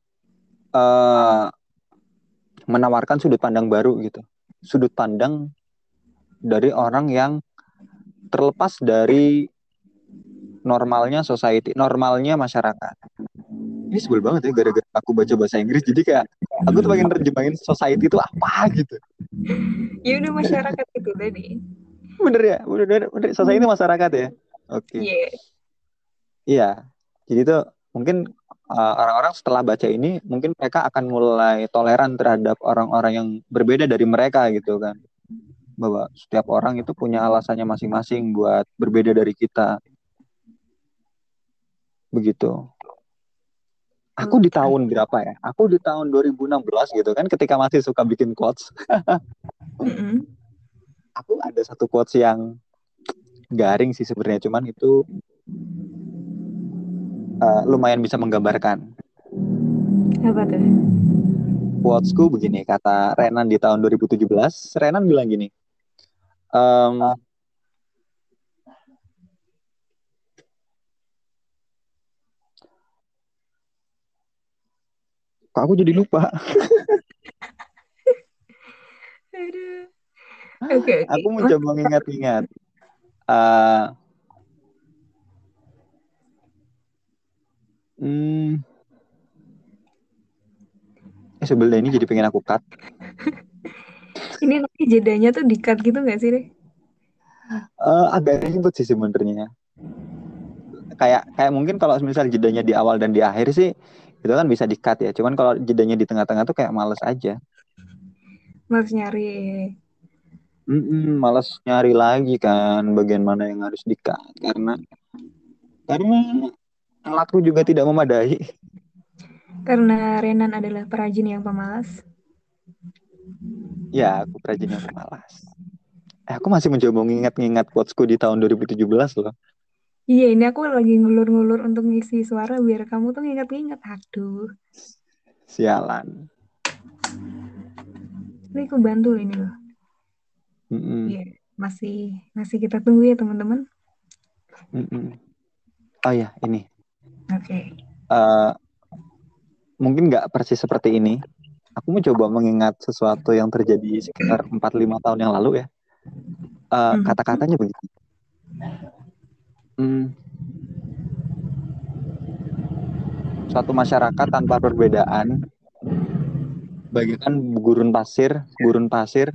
uh, menawarkan sudut pandang baru gitu. Sudut pandang dari orang yang terlepas dari normalnya society, normalnya masyarakat ini sebel banget ya gara-gara aku baca bahasa Inggris jadi kayak aku tuh pengen terjemahin society itu apa gitu. Ya udah masyarakat itu tadi bener ya bener bener, bener. society masyarakat ya? Oke. Okay. Iya. iya. Jadi tuh mungkin uh, orang-orang setelah baca ini mungkin mereka akan mulai toleran terhadap orang-orang yang berbeda dari mereka gitu kan. Bahwa setiap orang itu punya alasannya masing-masing buat berbeda dari kita. Begitu aku di tahun berapa ya? Aku di tahun 2016 gitu kan ketika masih suka bikin quotes. (laughs) Aku ada satu quotes yang garing sih sebenarnya cuman itu uh, lumayan bisa menggambarkan. Apa tuh? Quotesku begini kata Renan di tahun 2017 Renan bilang gini um, Kok aku jadi lupa? Oke, okay, okay. Aku mencoba mengingat-ingat. Uh, hmm, eh, sebelah ini jadi pengen aku cut. ini nanti jedanya tuh di cut gitu gak sih, deh? Uh, agak ribet sih sebenarnya. Kayak kayak mungkin kalau misal jedanya di awal dan di akhir sih itu kan bisa di-cut ya. Cuman kalau jedanya di tengah-tengah tuh kayak males aja. Males nyari. Mm -mm, males nyari lagi kan bagian mana yang harus di-cut karena karena alatku juga tidak memadai. Karena Renan adalah perajin yang pemalas. Ya, aku perajin yang pemalas. Eh, aku masih mencoba mengingat-ingat quotesku di tahun 2017 loh. Iya, ini aku lagi ngulur-ngulur untuk ngisi suara biar kamu tuh nginget-nginget. Aduh. Sialan. Ini aku bantu ini loh. Mm -mm. Iya, masih masih kita tunggu ya teman-teman. Mm -mm. Oh ya, ini. Oke. Okay. Uh, eh, mungkin nggak persis seperti ini. Aku mencoba mengingat sesuatu yang terjadi sekitar 4-5 tahun yang lalu ya. Uh, mm -hmm. Kata-katanya begitu hmm, suatu masyarakat tanpa perbedaan. Bagaikan gurun pasir gurun pasir.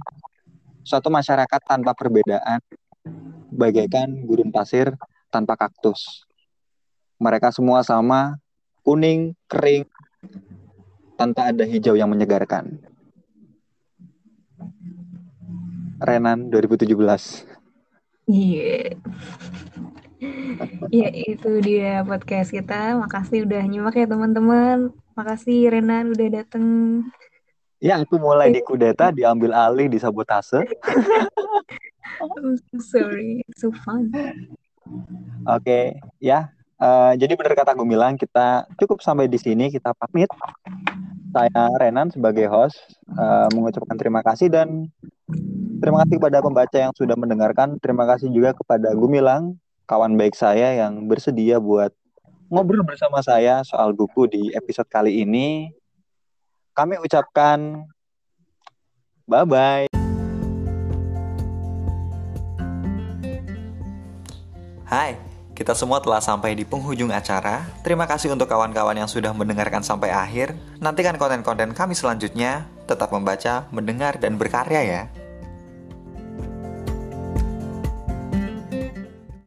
Suatu masyarakat tanpa perbedaan. Bagaikan gurun pasir tanpa kaktus. Mereka semua sama kuning kering tanpa ada hijau yang menyegarkan. Renan 2017 Iya. Yeah. Ya itu dia podcast kita. Makasih udah nyimak ya teman-teman. Makasih Renan udah dateng. Ya aku mulai di kudeta, diambil alih, di sabotase. (laughs) I'm so sorry, so fun. Oke, okay, ya. Uh, jadi benar kata Gumilang, kita cukup sampai di sini. Kita pamit. Saya Renan sebagai host uh, mengucapkan terima kasih dan terima kasih kepada pembaca yang sudah mendengarkan. Terima kasih juga kepada Gumilang kawan baik saya yang bersedia buat ngobrol bersama saya soal buku di episode kali ini. Kami ucapkan bye-bye. Hai, kita semua telah sampai di penghujung acara. Terima kasih untuk kawan-kawan yang sudah mendengarkan sampai akhir. Nantikan konten-konten kami selanjutnya. Tetap membaca, mendengar, dan berkarya ya.